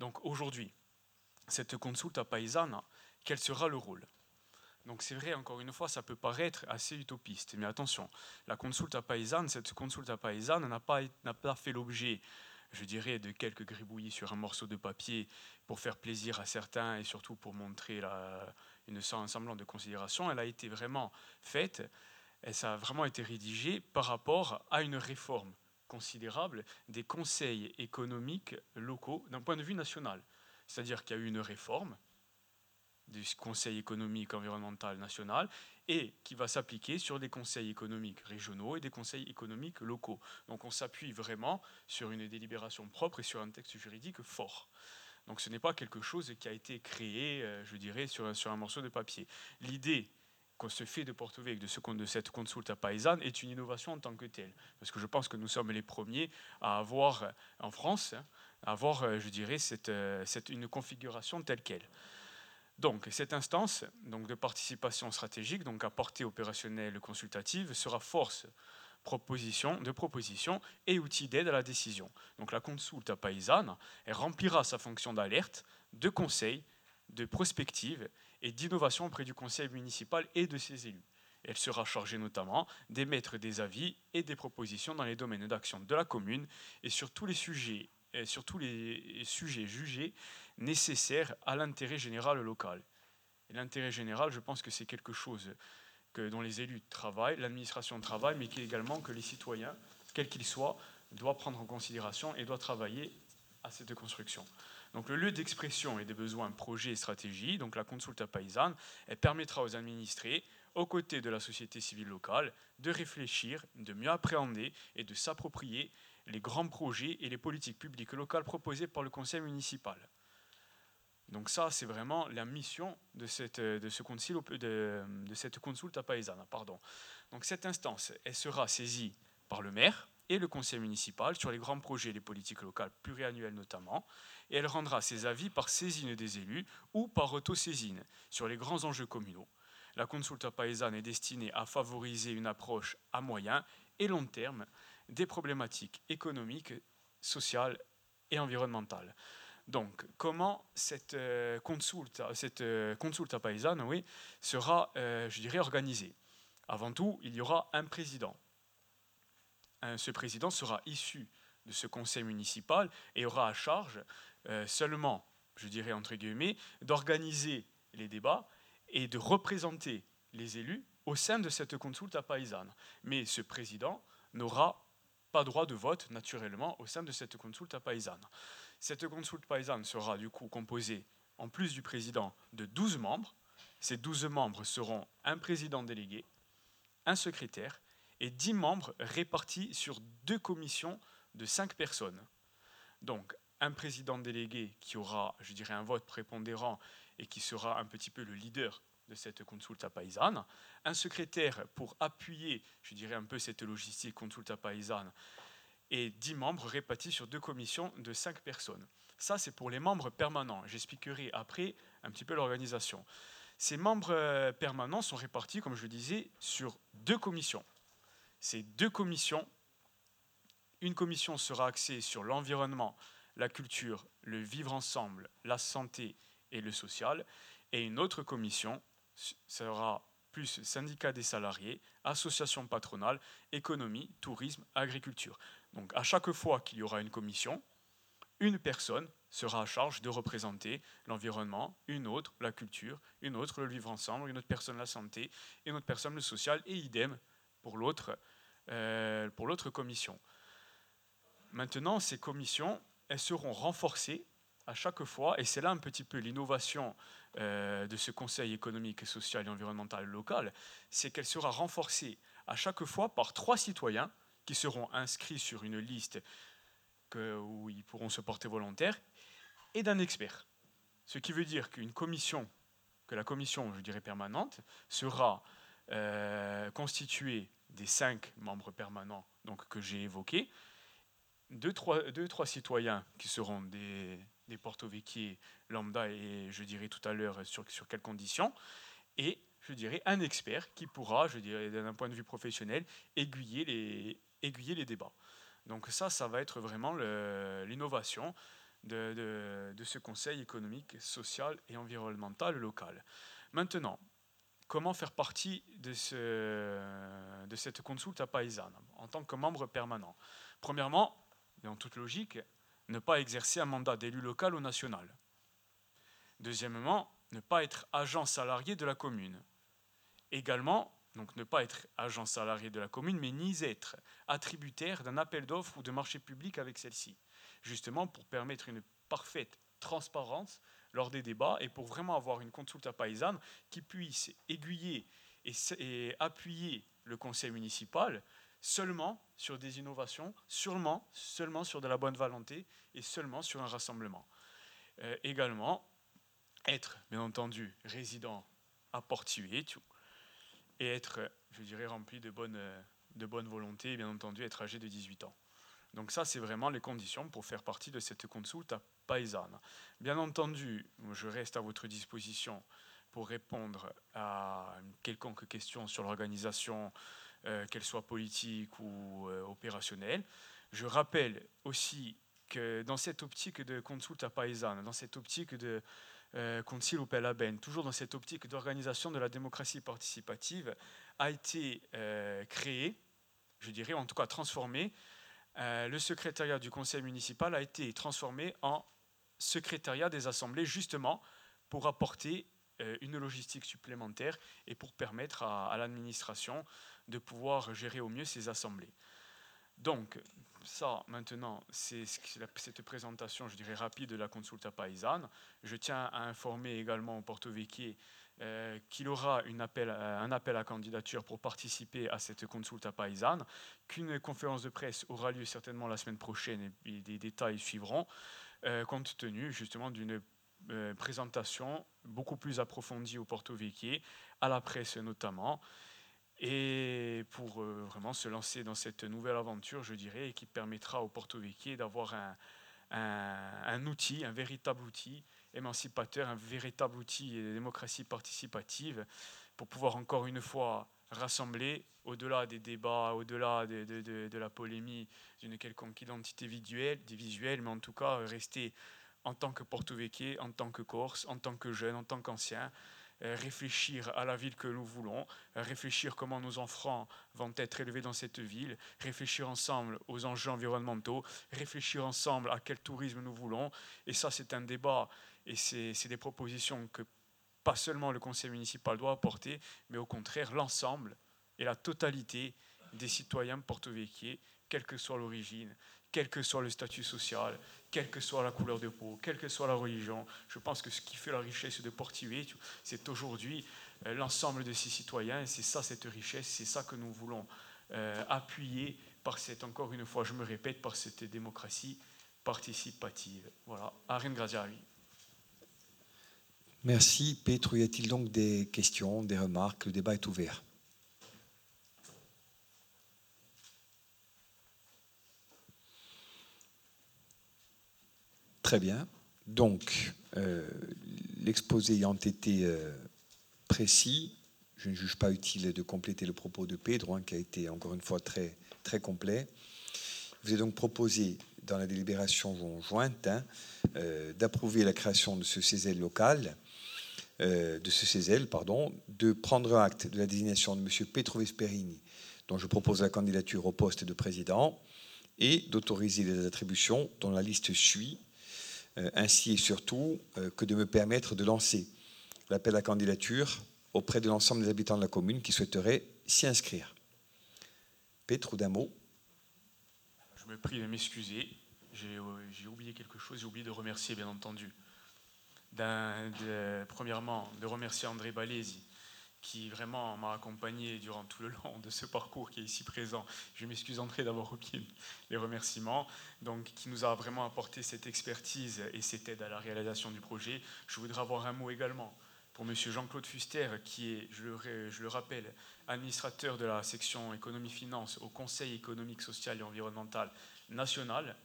Donc aujourd'hui, cette consulta paisana, quel sera le rôle? Donc c'est vrai, encore une fois, ça peut paraître assez utopiste, mais attention, la consulta paisane, cette consulta paisane n'a pas, pas fait l'objet je dirais, de quelques gribouillis sur un morceau de papier pour faire plaisir à certains et surtout pour montrer une, un semblant de considération. Elle a été vraiment faite et ça a vraiment été rédigé par rapport à une réforme considérable des conseils économiques locaux d'un point de vue national. C'est-à-dire qu'il y a eu une réforme du Conseil économique environnemental national et qui va s'appliquer sur des conseils économiques régionaux et des conseils économiques locaux. Donc on s'appuie vraiment sur une délibération propre et sur un texte juridique fort. Donc ce n'est pas quelque chose qui a été créé, euh, je dirais, sur, sur un morceau de papier. L'idée qu'on se fait de Porto Vecchio, de, de cette consulta paysanne, est une innovation en tant que telle. Parce que je pense que nous sommes les premiers à avoir, euh, en France, hein, à avoir, euh, je dirais, cette, cette, une configuration telle qu'elle. Donc, cette instance donc, de participation stratégique, donc à portée opérationnelle consultative, sera force proposition, de proposition et outil d'aide à la décision. Donc, la consulta paysane elle remplira sa fonction d'alerte, de conseil, de prospective et d'innovation auprès du conseil municipal et de ses élus. Elle sera chargée notamment d'émettre des avis et des propositions dans les domaines d'action de la commune et sur tous les sujets et sur tous les sujets jugés nécessaires à l'intérêt général local. L'intérêt général, je pense que c'est quelque chose que, dont les élus travaillent, l'administration travaille, mais également que les citoyens, quels qu'ils soient, doivent prendre en considération et doivent travailler à cette construction. Donc le lieu d'expression et des besoins, projets et stratégies, donc la consulta paysanne, elle permettra aux administrés, aux côtés de la société civile locale, de réfléchir, de mieux appréhender et de s'approprier les grands projets et les politiques publiques locales proposées par le conseil municipal. Donc ça, c'est vraiment la mission de cette, de ce de, de cette consulta paesana. Pardon. Donc cette instance, elle sera saisie par le maire et le conseil municipal sur les grands projets et les politiques locales pluriannuelles notamment, et elle rendra ses avis par saisine des élus ou par auto-saisine sur les grands enjeux communaux. La consulta paesana est destinée à favoriser une approche à moyen et long terme des problématiques économiques, sociales et environnementales. Donc, comment cette euh, consulta, cette euh, consulta paesana oui, sera, euh, je dirais, organisée? Avant tout, il y aura un président. ce président sera issu de ce conseil municipal et aura à charge seulement, je dirais entre guillemets, d'organiser les débats et de représenter les élus au sein de cette consulta paesana. Mais ce président n'aura pas droit de vote, naturellement, au sein de cette consulta paesana. Cette consulta paesane sera du coup composée, en plus du président, de 12 membres. Ces 12 membres seront un président délégué, un secrétaire et 10 membres répartis sur deux commissions de 5 personnes. Donc, un président délégué qui aura, je dirais, un vote prépondérant et qui sera un petit peu le leader de cette consulta paisane, un secrétaire pour appuyer, je dirais un peu cette logistique consulta paisane, et 10 membres répartis sur deux commissions de 5 personnes. Ça, c'est pour les membres permanents. J'expliquerai après un petit peu l'organisation. Ces membres euh, permanents sont répartis, comme je le disais, sur deux commissions. Ces deux commissions, une commission sera axée sur l'environnement, la culture, le vivre ensemble, la santé et le social, et une autre commission sera plus syndicat des salariés, association patronale, économie, tourisme, agriculture. Donc à chaque fois qu'il y aura une commission, une personne sera à charge de représenter l'environnement, une autre la culture, une autre le vivre ensemble, une autre personne la santé, une autre personne le social, et idem pour l'autre euh, commission. Maintenant, ces commissions, elles seront renforcées à chaque fois, et c'est là un petit peu l'innovation euh, de ce Conseil économique, social et environnemental local, c'est qu'elle sera renforcée à chaque fois par trois citoyens qui seront inscrits sur une liste où ils pourront se porter volontaires, et d'un expert. Ce qui veut dire qu'une commission, que la commission, je dirais permanente, sera euh, constituée des cinq membres permanents donc, que j'ai évoqués, deux trois, deux, trois citoyens qui seront des, des porto-vecchi lambda et je dirais tout à l'heure sur, sur quelles conditions, et je dirais un expert qui pourra, je dirais d'un point de vue professionnel, aiguiller les, aiguiller les débats. Donc ça, ça va être vraiment l'innovation de, de, ce Conseil économique, social et environnemental local. Maintenant, comment faire partie de, ce, de cette consulta paisane en tant que membre permanent? Premièrement, en toute logique, ne pas exercer un mandat d'élu local ou national. Deuxièmement, ne pas être agent salarié de la commune. Également, donc ne pas être agent salarié de la commune, mais ni être attributaire d'un appel d'offres ou de marché public avec celle-ci, justement pour permettre une parfaite transparence lors des débats et pour vraiment avoir une consulta paysanne qui puisse aiguiller et, et appuyer le conseil municipal seulement sur des innovations, seulement, seulement sur de la bonne volonté et seulement sur un rassemblement. Euh, également, être, bien entendu, résident à tout et être, je dirais, rempli de bonne, de bonne volonté et bien entendu être âgé de 18 ans. Donc ça, c'est vraiment les conditions pour faire partie de cette consulta paisane. Bien entendu, je reste à votre disposition pour répondre à quelconque question sur l'organisation, euh, qu'elle soit politique ou euh, opérationnelle. Je rappelle aussi que dans cette optique de consulta paesana, dans cette optique de euh, Concilio ben, toujours dans cette optique d'organisation de la démocratie participative, a été créé, je dirais en tout cas transformé, euh, le secrétariat du conseil municipal a été transformé en secrétariat des assemblées, justement pour apporter euh, une logistique supplémentaire et pour permettre à, l'administration de pouvoir gérer au mieux ces assemblées. Donc, ça, maintenant, c'est cette présentation, je dirais, rapide de la consulta paysanne. Je tiens à informer également au Porto Vecchie euh, qu'il aura appel, un appel à candidature pour participer à cette consulta paysanne, qu'une conférence de presse aura lieu certainement la semaine prochaine et des détails suivront, euh, compte tenu justement d'une euh, présentation beaucoup plus approfondie au Porto Vecchie, à la presse notamment, et pour vraiment se lancer dans cette nouvelle aventure, je dirais, qui permettra au Porto Vecchie d'avoir un, outil, un véritable outil émancipateur, un véritable outil de démocratie participative pour pouvoir encore une fois rassembler, au-delà des débats, au-delà de, la polémique d'une quelconque identité visuelle, visuelle, mais en tout cas rester en tant que porto en tant que Corse, en tant que jeune, en tant qu'ancien, euh, réfléchir à la ville que nous voulons, euh, réfléchir comment nos enfants vont être élevés dans cette ville, réfléchir ensemble aux enjeux environnementaux, réfléchir ensemble à quel tourisme nous voulons. Et ça, c'est un débat et c'est des propositions que pas seulement le conseil municipal doit apporter, mais au contraire l'ensemble et la totalité des citoyens porto-véquiers, quelle que soit l'origine, quel que soit le statut social, quelle que soit la couleur de peau, quelle que soit la religion. Je pense que ce qui fait la richesse de Portivecchio, c'est aujourd'hui euh, l'ensemble de ces citoyens, c'est ça cette richesse, c'est ça que nous voulons euh, appuyer par cette, encore une fois, je me répète, par cette démocratie participative. Voilà, Arène Graziari. Merci. Petro, y a-t-il donc des questions, des remarques? Le débat est ouvert. Très bien. Donc, euh, l'exposé ayant été euh, précis, je ne juge pas utile de compléter le propos de Pedro, hein, qui a été encore une fois très, très complet. Vous avez donc proposé dans la délibération jointe hein, euh, d'approuver la création de ce CESEL local euh, de ce CESEL, pardon, de prendre acte de la désignation de M. Petro Vesperini, dont je propose la candidature au poste de président, et d'autoriser les attributions dont la liste suit, ainsi et surtout euh, que de me permettre de lancer l'appel à candidature auprès de l'ensemble des habitants de la commune qui souhaiteraient s'y inscrire. Petro, d'un mot Je me prie de m'excuser. J'ai oublié quelque chose. J'ai oublié de remercier, bien entendu, premièrement, de remercier André Balési, qui vraiment m'a accompagné durant tout le [LAUGHS] long de ce parcours qui est ici présent. Je m'excuse André d'avoir oublié les remerciements, donc qui nous a vraiment apporté cette expertise et cette aide à la réalisation du projet. Je voudrais avoir un mot également pour M. Jean-Claude Fuster, qui est, je le, rappelle, administrateur de la section économie-finance au Conseil économique, social et environnemental national,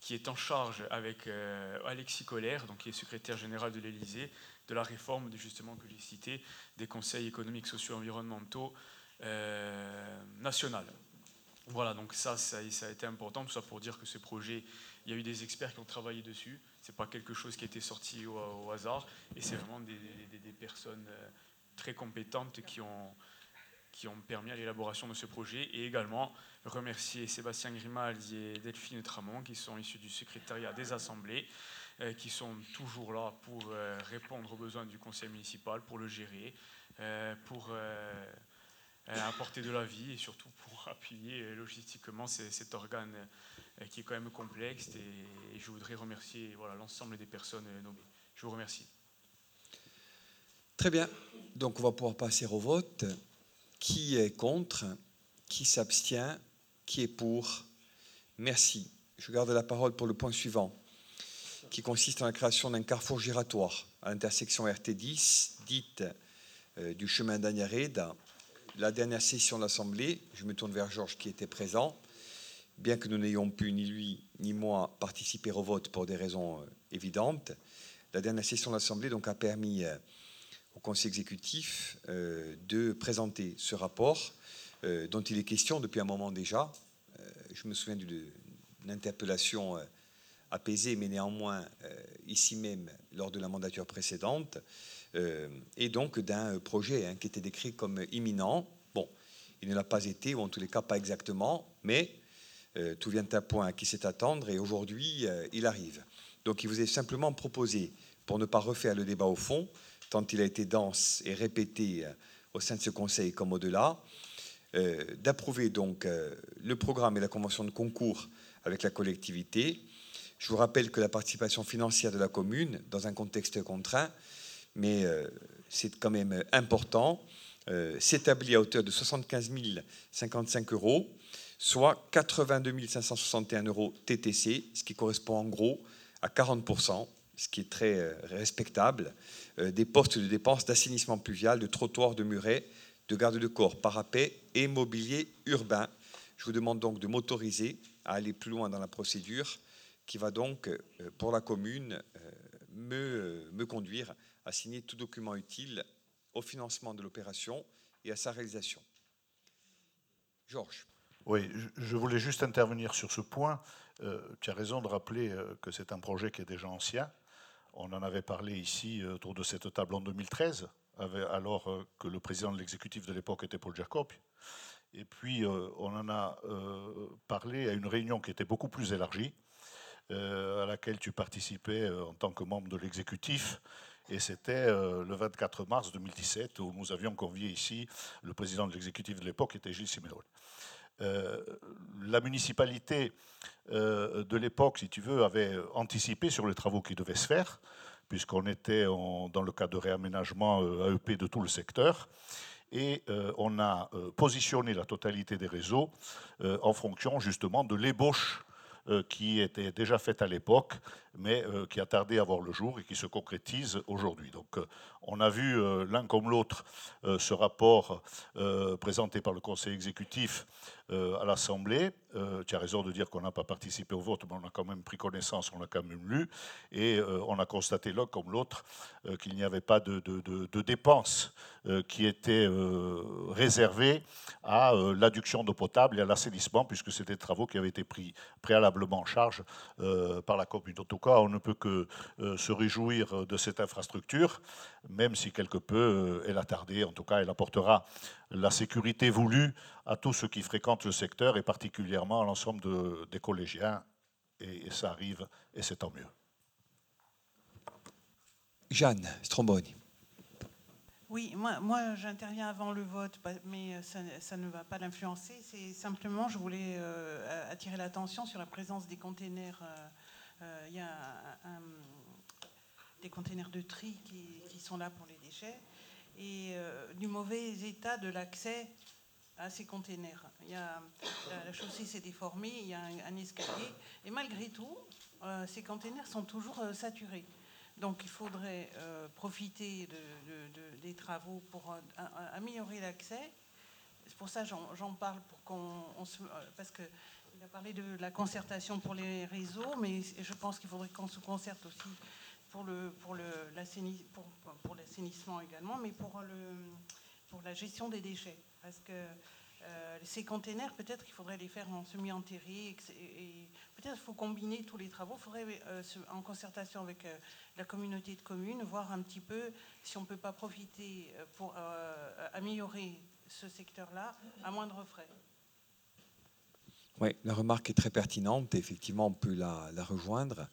qui est en charge avec euh, Alexis Colère, donc qui est secrétaire général de l'Élysée, de la réforme justement que j'ai cité des conseils économiques, sociaux, environnementaux euh, nationaux. Voilà, donc ça, ça, a été important, tout pour dire que ce projet, il y a eu des experts qui ont travaillé dessus. C'est pas quelque chose qui a été sorti au, hasard, et c'est vraiment des, personnes euh, très compétentes qui ont, qui ont permis à l'élaboration de ce projet, et également remercier Sébastien Grimaldi et Delphine Tramont, qui sont issus du secrétariat des assemblées, qui sont toujours là pour euh, répondre aux besoins du conseil municipal, pour le gérer, euh, pour apporter de la vie et surtout pour [LAUGHS] appuyer logistiquement cet organe qui est quand même complexe. Et, je voudrais remercier l'ensemble des personnes nommées. Je vous remercie. Très bien. Donc on va pouvoir passer au vote. Qui est contre? Qui s'abstient? Qui est pour? Merci. Je garde la parole pour le point suivant, qui consiste en la création d'un carrefour giratoire à l'intersection RT10, dite euh, du chemin d'Agnaré, la dernière session de l'Assemblée. Je me tourne vers Georges qui était présent. Bien que nous n'ayons pu, ni lui ni moi, participer au vote pour des raisons euh, évidentes, la dernière session de l'Assemblée a permis euh, au Conseil exécutif de présenter ce rapport dont il est question depuis un moment déjà. Je me souviens d'une interpellation euh, apaisée, mais néanmoins ici même lors de la mandature précédente, et donc d'un projet hein, qui était décrit comme imminent. Bon, il ne l'a pas été, ou en tous les cas pas exactement, mais tout vient à point qui c'est attendre, et aujourd'hui, il arrive. Donc il vous est simplement proposé, pour ne pas refaire le débat au fond, tant il a été dense et répété au sein de ce Conseil comme au-delà, d'approuver donc le programme et la convention de concours avec la collectivité. Je vous rappelle que la participation financière de la commune, dans un contexte contraint, mais c'est quand même important, euh, s'établit à hauteur de 75 055 euros, soit 82 561 euros TTC, ce qui correspond en gros à 40%, ce qui est très euh, respectable, euh, des postes de dépenses d'assainissement pluvial, de trottoirs, de murets, de garde de corps, parapet et mobilier urbain. Je vous demande donc de m'autoriser à aller plus loin dans la procédure qui va donc, pour la commune, me, me conduire à signer tout document utile au financement de l'opération et à sa réalisation. Georges. Oui, je voulais juste intervenir sur ce point. Euh, tu as raison de rappeler euh, que c'est un projet qui est déjà ancien. On en avait parlé ici euh, autour de cette table en 2013, alors que le président de l'exécutif de l'époque était Paul Jacob. Et puis, on en a parlé à une réunion qui était beaucoup plus élargie, à laquelle tu participais en tant que membre de l'exécutif et c'était euh, le 24 mars 2017 où nous avions convié ici le président de l'exécutif de l'époque, était Gilles Simeone. Euh, la municipalité euh, de l'époque, si tu veux, avait anticipé sur les travaux qui devaient se faire, puisqu'on était dans le cadre de réaménagement AEP de tout le secteur. Et on a positionné la totalité des réseaux en fonction justement de l'ébauche qui était déjà faite à l'époque mais euh, qui a tardé à voir le jour et qui se concrétise aujourd'hui. Donc euh, on a vu euh, l'un comme l'autre ce rapport présenté par le Conseil exécutif à l'Assemblée. tu as raison de dire qu'on n'a pas participé au vote, mais on a quand même pris connaissance, on l'a quand même lu, et on a constaté l'un comme l'autre qu'il n'y avait pas de, de dépenses qui étaient réservées à l'adduction d'eau potable et à l'assainissement, puisque c'était des travaux qui avaient été pris préalablement en charge par la commune cas, on ne peut que euh, se réjouir de cette infrastructure, même si quelque peu euh, elle a tardé. En tout cas, elle apportera la sécurité voulue à tous ceux qui fréquentent le secteur et particulièrement à l'ensemble des collégiens. Et, ça arrive, et c'est tant mieux. Jeanne Stromboni. Oui, moi, moi j'interviens avant le vote, mais ça, ne va pas l'influencer. C'est simplement, je voulais attirer l'attention sur la présence des containers euh, il y a des containers de tri qui, sont là pour les déchets et euh, du mauvais état de l'accès à ces containers. Il y a, la, chaussée s'est déformée, il y a un, escalier, et malgré tout, euh, ces containers sont toujours saturés. Donc il faudrait profiter des travaux pour améliorer l'accès. C'est pour ça j'en parle, pour qu'on parce que il a parlé de la concertation pour les réseaux, mais je pense qu'il faudrait qu'on se concerte aussi pour le pour le pour, pour l'assainissement également, mais pour le pour la gestion des déchets, parce que euh, ces containers, peut-être qu'il faudrait les faire en semi-enterré, et, peut-être qu'il faut combiner tous les travaux. Il faudrait, euh, en concertation avec euh, la communauté de communes, voir un petit peu si on ne peut pas profiter pour améliorer ce secteur-là à moindre frais. Oui, la remarque est très pertinente. Effectivement, on peut la, rejoindre.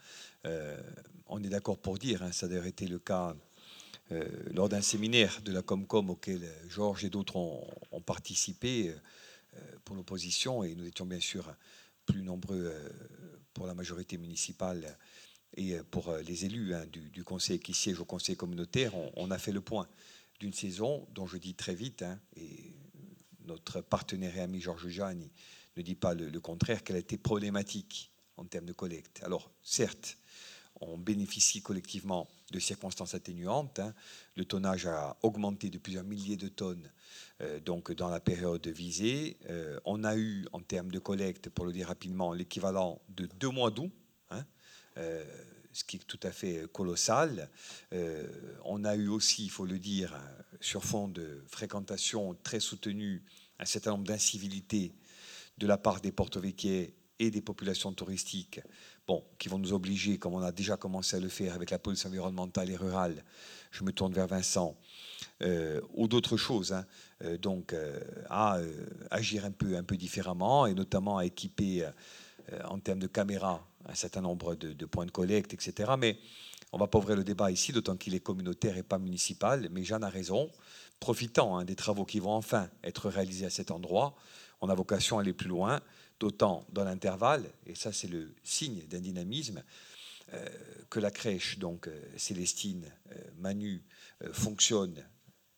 Euh, on est d'accord pour dire, hein, ça a été le cas euh, lors d'un séminaire de la Comcom auquel Georges et d'autres ont, participé euh, pour l'opposition, et nous étions bien sûr plus nombreux pour la majorité municipale et pour les élus hein, du, conseil qui siègent au conseil communautaire. On, a fait le point d'une saison dont je dis très vite, hein, et notre partenaire et ami Georges Jeanne ne dit pas le, contraire, qu'elle a été problématique en termes de collecte. Alors, certes, on bénéficie collectivement de circonstances atténuantes. Hein. Le tonnage a augmenté de plusieurs milliers de tonnes euh, donc dans la période visée. Euh, on a eu, en termes de collecte, pour le dire rapidement, l'équivalent de deux mois d'août, hein, euh, ce qui est tout à fait colossal. on a eu aussi, il faut le dire, sur fond de fréquentation très soutenue, un certain nombre d'incivilités de la part des porto et des populations touristiques, bon, qui vont nous obliger, comme on a déjà commencé à le faire avec la police environnementale et rurale, je me tourne vers Vincent, euh, ou d'autres choses, hein, euh, donc euh, à agir un peu, un peu différemment, et notamment à équiper en termes de caméras un certain nombre de, points de collecte, etc. Mais on ne va pas ouvrir le débat ici, d'autant qu'il est communautaire et pas municipal, mais Jeanne a raison. Profitant hein, des travaux qui vont enfin être réalisés à cet endroit, on a vocation à aller plus loin, d'autant dans l'intervalle, et ça c'est le signe d'un dynamisme, que la crèche, donc Célestine, Manu, fonctionne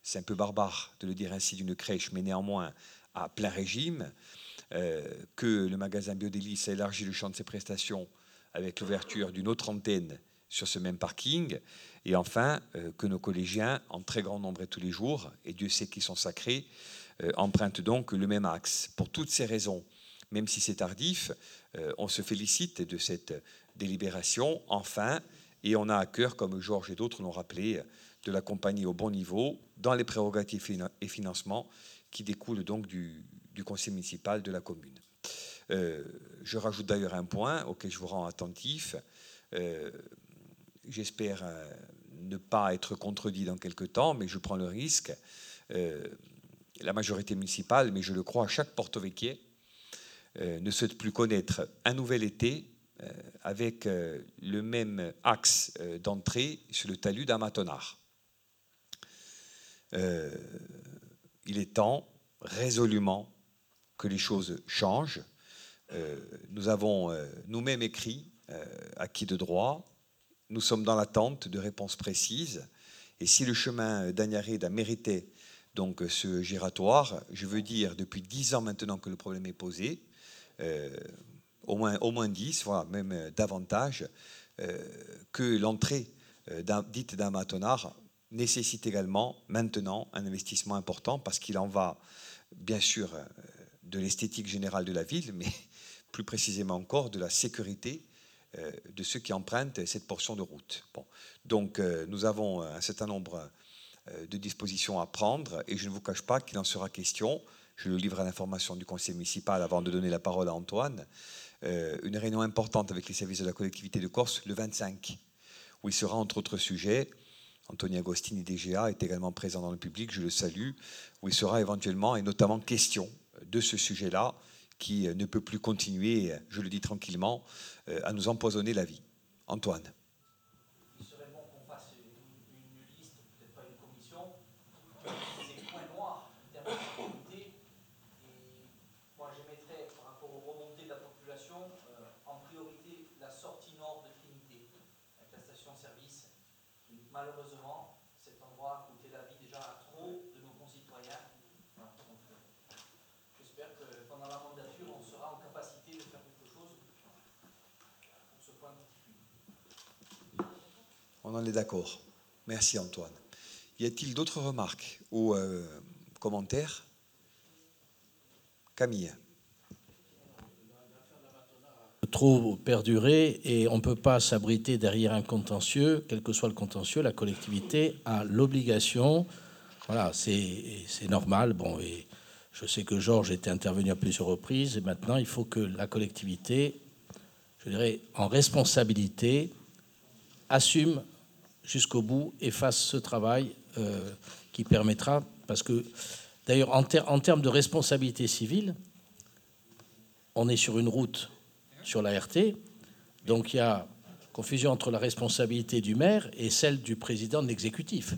c'est un peu barbare de le dire ainsi d'une crèche, mais néanmoins à plein régime, euh, que le magasin Biodélice a élargi le champ de ses prestations avec l'ouverture d'une autre antenne sur ce même parking, et enfin euh, que nos collégiens, en très grand nombre et tous les jours, et Dieu sait qu'ils sont sacrés, euh, empruntent donc le même axe. Pour toutes ces raisons, même si c'est tardif, on se félicite de cette délibération, enfin, et on a à cœur, comme Georges et d'autres l'ont rappelé, de la compagnie au bon niveau dans les prérogatives et financements qui découlent donc du, conseil municipal de la commune. Euh, je rajoute d'ailleurs un point auquel je vous rends attentif. Euh, j'espère euh, ne pas être contredit dans quelques temps, mais je prends le risque. la majorité municipale, mais je le crois à chaque porte vecchier, ne souhaite plus connaître un nouvel été avec le même axe d'entrée sur le talus d'Amatonard. Euh, il est temps résolument que les choses changent. Euh, nous avons euh, nous-mêmes écrit à qui de droit. Nous sommes dans l'attente de réponses précises. Et si le chemin d'Agnaride a mérité donc ce giratoire, je veux dire depuis dix ans maintenant que le problème est posé, au moins au moins dix, voire même davantage, que l'entrée dite d'un matonard nécessite également maintenant un investissement important parce qu'il en va bien sûr euh, de l'esthétique générale de la ville, mais [LAUGHS] plus précisément encore de la sécurité euh, de ceux qui empruntent cette portion de route. Bon. Donc euh, nous avons un certain nombre de dispositions à prendre et je ne vous cache pas qu'il en sera question, je le livre à l'information du conseil municipal avant de donner la parole à Antoine, une réunion importante avec les services de la collectivité de Corse le 25, où il sera entre autres sujets Anthony Agostini DGA est également présent dans le public, je le salue, où il sera éventuellement et notamment question de ce sujet-là qui ne peut plus continuer, je le dis tranquillement, euh, à nous empoisonner la vie. Antoine. On en est d'accord. Merci Antoine. Y a-t-il d'autres remarques ou euh, commentaires? Camille trop perdurer et on ne peut pas s'abriter derrière un contentieux, quel que soit le contentieux, la collectivité a l'obligation, voilà, c'est normal, bon, et je sais que Georges était intervenu à plusieurs reprises, et maintenant il faut que la collectivité, je dirais, en responsabilité, assume jusqu'au bout et fasse ce travail euh, qui permettra, parce que d'ailleurs en, termes de responsabilité civile, on est sur une route sur la RT, donc il y a confusion entre la responsabilité du maire et celle du président de l'exécutif.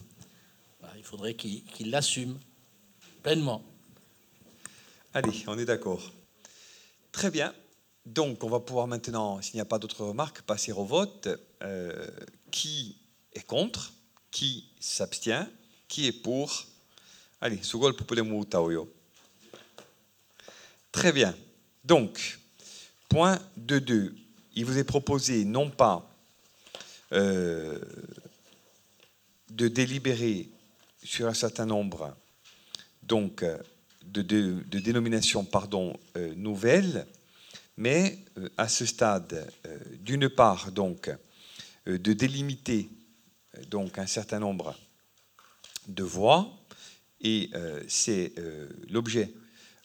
Il faudrait qu'il l'assume pleinement. Allez, on est d'accord. Très bien. Donc, on va pouvoir maintenant, s'il n'y a pas d'autres remarques, passer au vote. Euh, qui est contre, qui s'abstient, qui est pour. Allez, sugol yo. Très bien. Donc, point 2.2. Il vous est proposé non pas euh, de délibérer sur un certain nombre donc, de, dénominations pardon, euh, nouvelles, mais euh, à ce stade, d'une part, donc, de délimiter donc un certain nombre de voix et euh, c'est euh, l'objet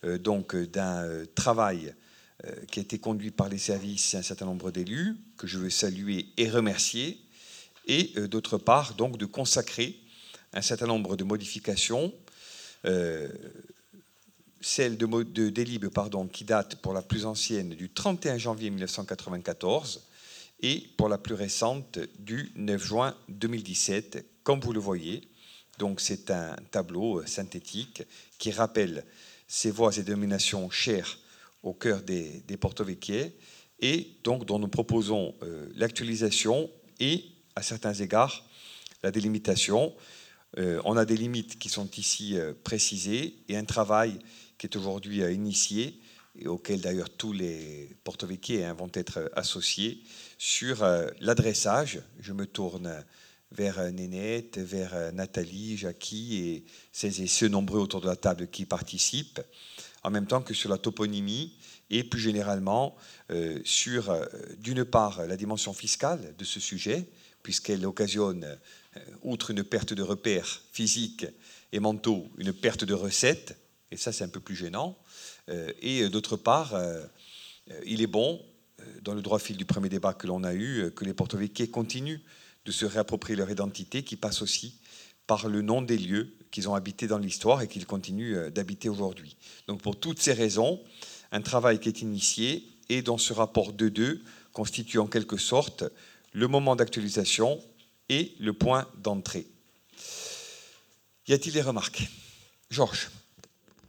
euh, donc d'un travail qui a été conduit par les services et un certain nombre d'élus, que je veux saluer et remercier, et d'autre part, donc, de consacrer un certain nombre de modifications, celle de, de pardon, qui date pour la plus ancienne du 31 janvier 1994 et pour la plus récente du 9 juin 2017, comme vous le voyez. Donc c'est un tableau synthétique qui rappelle ces voies et dénominations chères au cœur des, des et donc dont nous proposons euh, l'actualisation et à certains égards la délimitation. Euh, on a des limites qui sont ici euh, précisées et un travail qui est aujourd'hui initié et auquel d'ailleurs tous les porto-vecchiais hein, vont être associés sur l'adressage. Je me tourne vers Nénette, vers Nathalie, Jackie et ces et ceux nombreux autour de la table qui participent, en même temps que sur la toponymie et plus généralement euh, sur, euh, d'une part, la dimension fiscale de ce sujet, puisqu'elle occasionne, euh, outre une perte de repères physiques et mentaux, une perte de recettes, et ça c'est un peu plus gênant, et d'autre part, il est bon, dans le droit fil du premier débat que l'on a eu, que les porto continuent de se réapproprier leur identité qui passe aussi par le nom des lieux qu'ils ont habités dans l'histoire et qu'ils continuent euh, d'habiter aujourd'hui. Donc pour toutes ces raisons, un travail qui est initié et dont ce rapport 2-2 constitue en quelque sorte le moment d'actualisation et le point d'entrée. Y a-t-il des remarques? Georges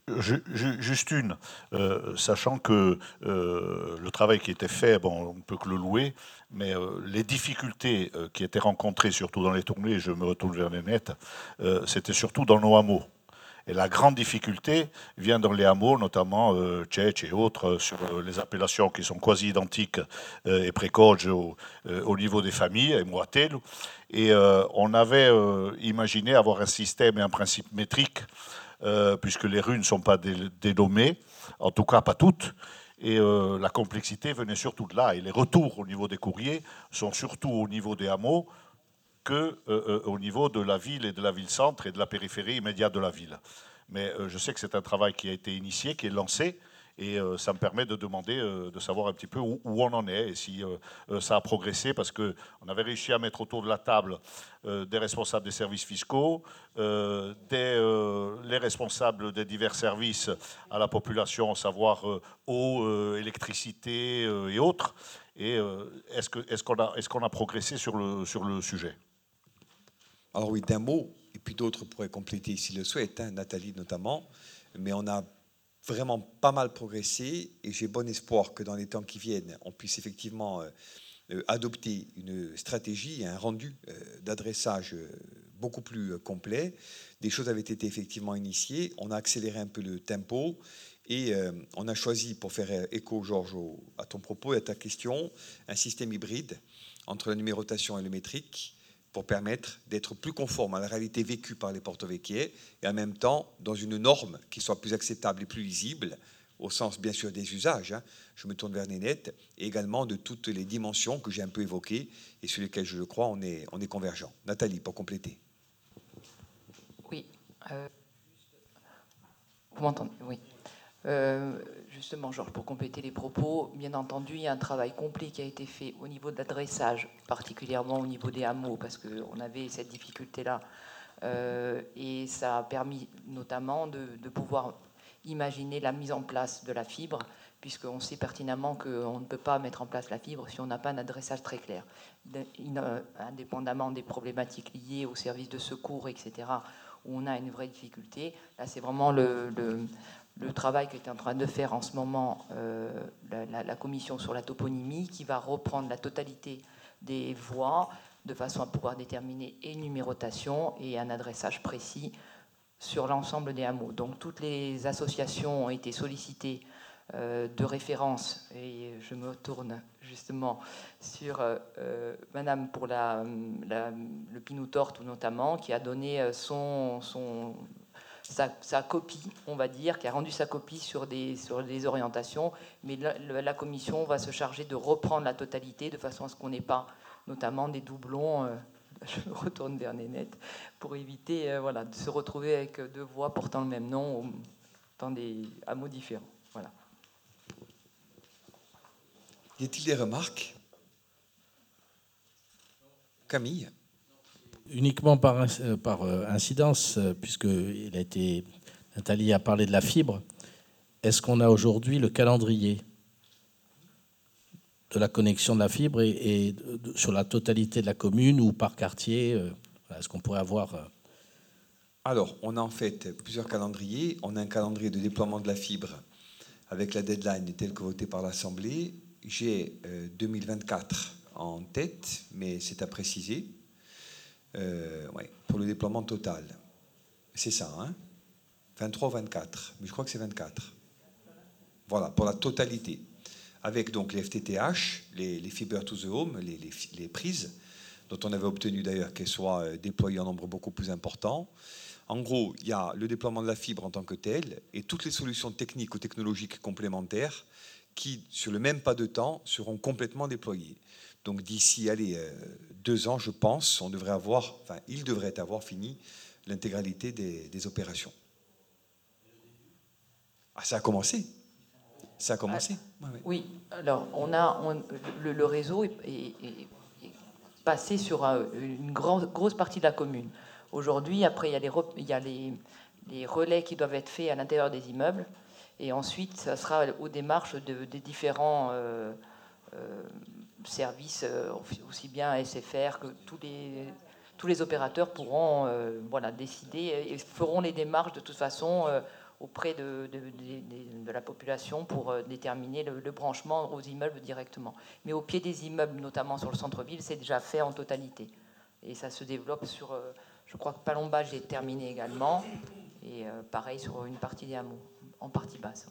Juste une, euh, sachant que euh, le travail qui était fait, bon, on ne peut que le louer, mais euh, les difficultés qui étaient rencontrées, surtout dans les tournées, je me retourne vers les nets, c'était surtout dans nos hameaux. Et la grande difficulté vient dans les hameaux, notamment euh, Tchétch et autres, sur les appellations qui sont quasi identiques et précoges au, au, niveau des familles, et Moatel. Et on avait imaginé avoir un système et un principe métrique euh, puisque les rues ne sont pas dénommées, en tout cas pas toutes. Et euh, la complexité venait surtout de là. Et les retours au niveau des courriers sont surtout au niveau des hameaux que euh, au niveau de la ville et de la ville-centre et de la périphérie immédiate de la ville. Mais je sais que c'est un travail qui a été initié, qui est lancé, et euh, ça me permet de demander, euh, de savoir un petit peu où, on en est et si euh, ça a progressé, parce qu'on avait réussi à mettre autour de la table des responsables des services fiscaux, des, les responsables des divers services à la population, savoir eau, électricité et autres. Et est-ce qu'on a, progressé sur le, sur le sujet? Alors oui, d'un mot, et puis d'autres pourraient compléter s'ils le souhaitent, hein, Nathalie notamment, mais on a vraiment pas mal progressé et j'ai bon espoir que dans les temps qui viennent, on puisse effectivement euh, euh, adopter une stratégie, un rendu euh, d'adressage beaucoup plus complet. Des choses avaient été effectivement initiées, on a accéléré un peu le tempo et on a choisi, pour faire écho, Georges, à ton propos et à ta question, un système hybride entre la numérotation et le métrique pour permettre d'être plus conforme à la réalité vécue par les porto-vecchiais et en même temps dans une norme qui soit plus acceptable et plus lisible, au sens bien sûr des usages, hein. je me tourne vers Nénette, et également de toutes les dimensions que j'ai un peu évoquées et sur lesquelles je crois on est, on est convergent. Nathalie, pour compléter. Oui. Euh, vous m'entendez? Oui. Euh, justement, Georges, pour compléter les propos, bien entendu, il y a un travail complet qui a été fait au niveau de l'adressage, particulièrement au niveau des hameaux, parce qu'on avait cette difficulté-là. Euh, et ça a permis notamment de, pouvoir imaginer la mise en place de la fibre, puisqu'on sait pertinemment qu'on ne peut pas mettre en place la fibre si on n'a pas un adressage très clair. Indépendamment des problématiques liées aux services de secours, etc., où on a une vraie difficulté, là c'est vraiment le travail qu'est en train de faire en ce moment euh, la, commission sur la toponymie, qui va reprendre la totalité des voies de façon à pouvoir déterminer une numérotation et un adressage précis sur l'ensemble des hameaux. Donc toutes les associations ont été sollicitées euh, de référence, et je me tourne justement sur euh, Madame pour la, le Pinou Torte notamment, qui a donné son, son sa, copie, on va dire, qui a rendu sa copie sur des, sur des orientations, mais la, commission va se charger de reprendre la totalité de façon à ce qu'on n'ait pas notamment des doublons. Euh, [LAUGHS] je retourne vers Nénette pour éviter euh, voilà, de se retrouver avec deux voix portant le même nom dans des hameaux différents. Voilà. Y a-t-il des remarques? Camille? Uniquement par, euh, euh, incidence, euh, puisque il a été, Nathalie a parlé de la fibre. Est-ce qu'on a aujourd'hui le calendrier de la connexion de la fibre et, sur la totalité de la commune ou par quartier Est-ce qu'on pourrait avoir Alors, on a en fait plusieurs calendriers. On a un calendrier de déploiement de la fibre avec la deadline telle que votée par l'Assemblée. J'ai euh, 2024 en tête, mais c'est à préciser. Euh, pour le déploiement total. C'est ça, hein 23 ou 24, mais je crois que c'est 24. Voilà, pour la totalité. Avec donc les FTTH, les, les to the Home, les, les- prises, dont on avait obtenu d'ailleurs qu'elles soient euh, déployées en nombre beaucoup plus important. En gros, il y a le déploiement de la fibre en tant que tel et toutes les solutions techniques ou technologiques complémentaires qui, sur le même pas de temps, seront complètement déployées. Donc d'ici, allez, euh, deux ans, je pense, on devrait avoir, enfin, il devrait avoir fini l'intégralité des, des opérations. Ah, ça a commencé. Ça a commencé. Ouais. Oui, alors on a on- le, le réseau est, est- est- est passé sur un- une grande, grosse partie de la commune. Aujourd'hui, après, il y a, les, re- il y a les, les relais qui doivent être faits à l'intérieur des immeubles. Et ensuite, ça sera aux démarches de- des différents euh, euh, services, euh, aussi bien SFR que tous les, tous les opérateurs pourront euh, voilà, décider et feront les démarches de toute façon euh, auprès de, de- la population pour déterminer le, branchement aux immeubles directement. Mais au pied des immeubles, notamment sur le centre-ville, c'est déjà fait en totalité. Et ça se développe sur, je crois que Palombage est terminé également, et pareil sur une partie des hameaux, en partie basse.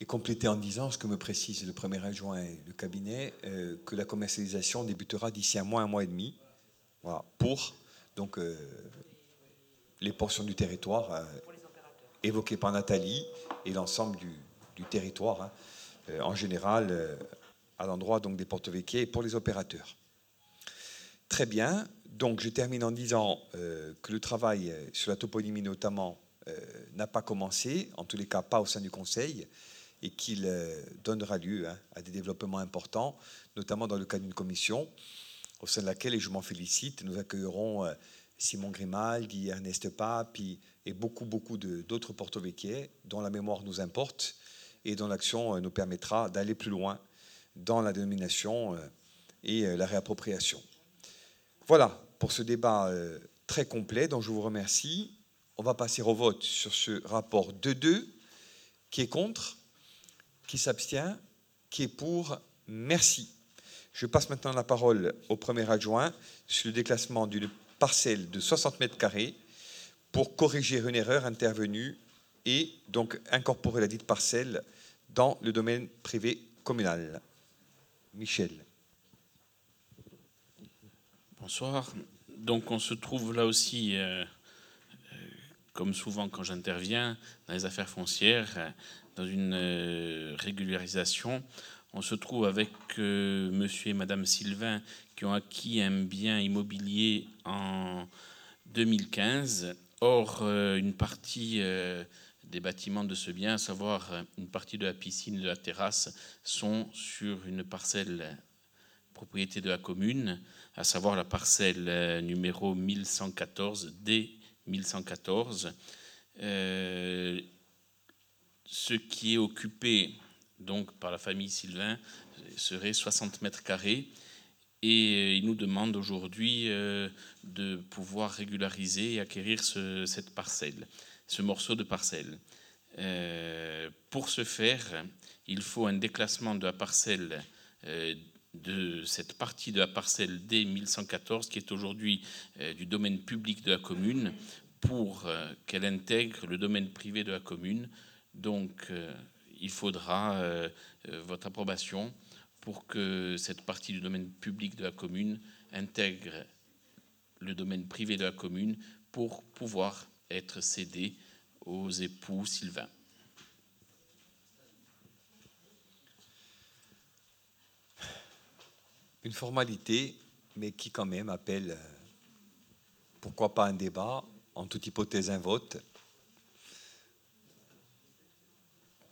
Et compléter en disant ce que me précise le premier adjoint et le cabinet, euh, que la commercialisation débutera d'ici un mois, un mois et demi, voilà, pour donc euh, les portions du territoire euh, évoquées par Nathalie et l'ensemble du, du territoire hein, en général à l'endroit donc des porte et pour les opérateurs. Très bien. Donc je termine en disant que le travail sur la toponymie notamment n'a pas commencé, en tous les cas pas au sein du Conseil, et qu'il euh, donnera lieu hein, à des développements importants, notamment dans le cadre d'une commission, au sein de laquelle, et je m'en félicite, nous accueillerons euh, Simon Grimaldi, Ernest Pape et- beaucoup, beaucoup d'autres porto-véquiers dont la mémoire nous importe et dont l'action euh, nous permettra d'aller plus loin dans la dénomination et la réappropriation. Voilà pour ce débat très complet dont je vous remercie. On va passer au vote sur ce rapport 2-2. Qui est contre? Qui s'abstient Qui est pour Merci. Je passe maintenant la parole au premier adjoint sur le déclassement d'une parcelle de 60 mètres carrés pour corriger une erreur intervenue et donc incorporer la dite parcelle dans le domaine privé communal. Michel. Bonsoir. Donc on se trouve là aussi, euh, euh, comme souvent quand j'interviens dans les affaires foncières, dans une euh, régularisation. On se trouve avec euh, monsieur et madame Sylvain qui ont acquis un bien immobilier en 2015. Or, euh, une partie des bâtiments de ce bien, à savoir une partie de la piscine et de la terrasse, sont sur une parcelle propriété de la commune, à savoir la parcelle numéro 1114, D 1114. Euh, ce qui est occupé donc par la famille Sylvain serait 60 mètres carrés et euh, il nous demande aujourd'hui euh, de pouvoir régulariser et acquérir ce- cette parcelle, ce morceau de parcelle. Euh, pour ce faire, il faut un déclassement de la parcelle de cette partie de la parcelle D 1114 qui est aujourd'hui du domaine public de la commune pour qu'elle intègre le domaine privé de la commune. Donc euh, il faudra euh, euh, votre approbation pour que cette partie du domaine public de la commune intègre le domaine privé de la commune pour pouvoir être cédée aux époux Sylvain. Une formalité, mais qui quand même appelle, pourquoi pas un débat, en toute hypothèse un vote.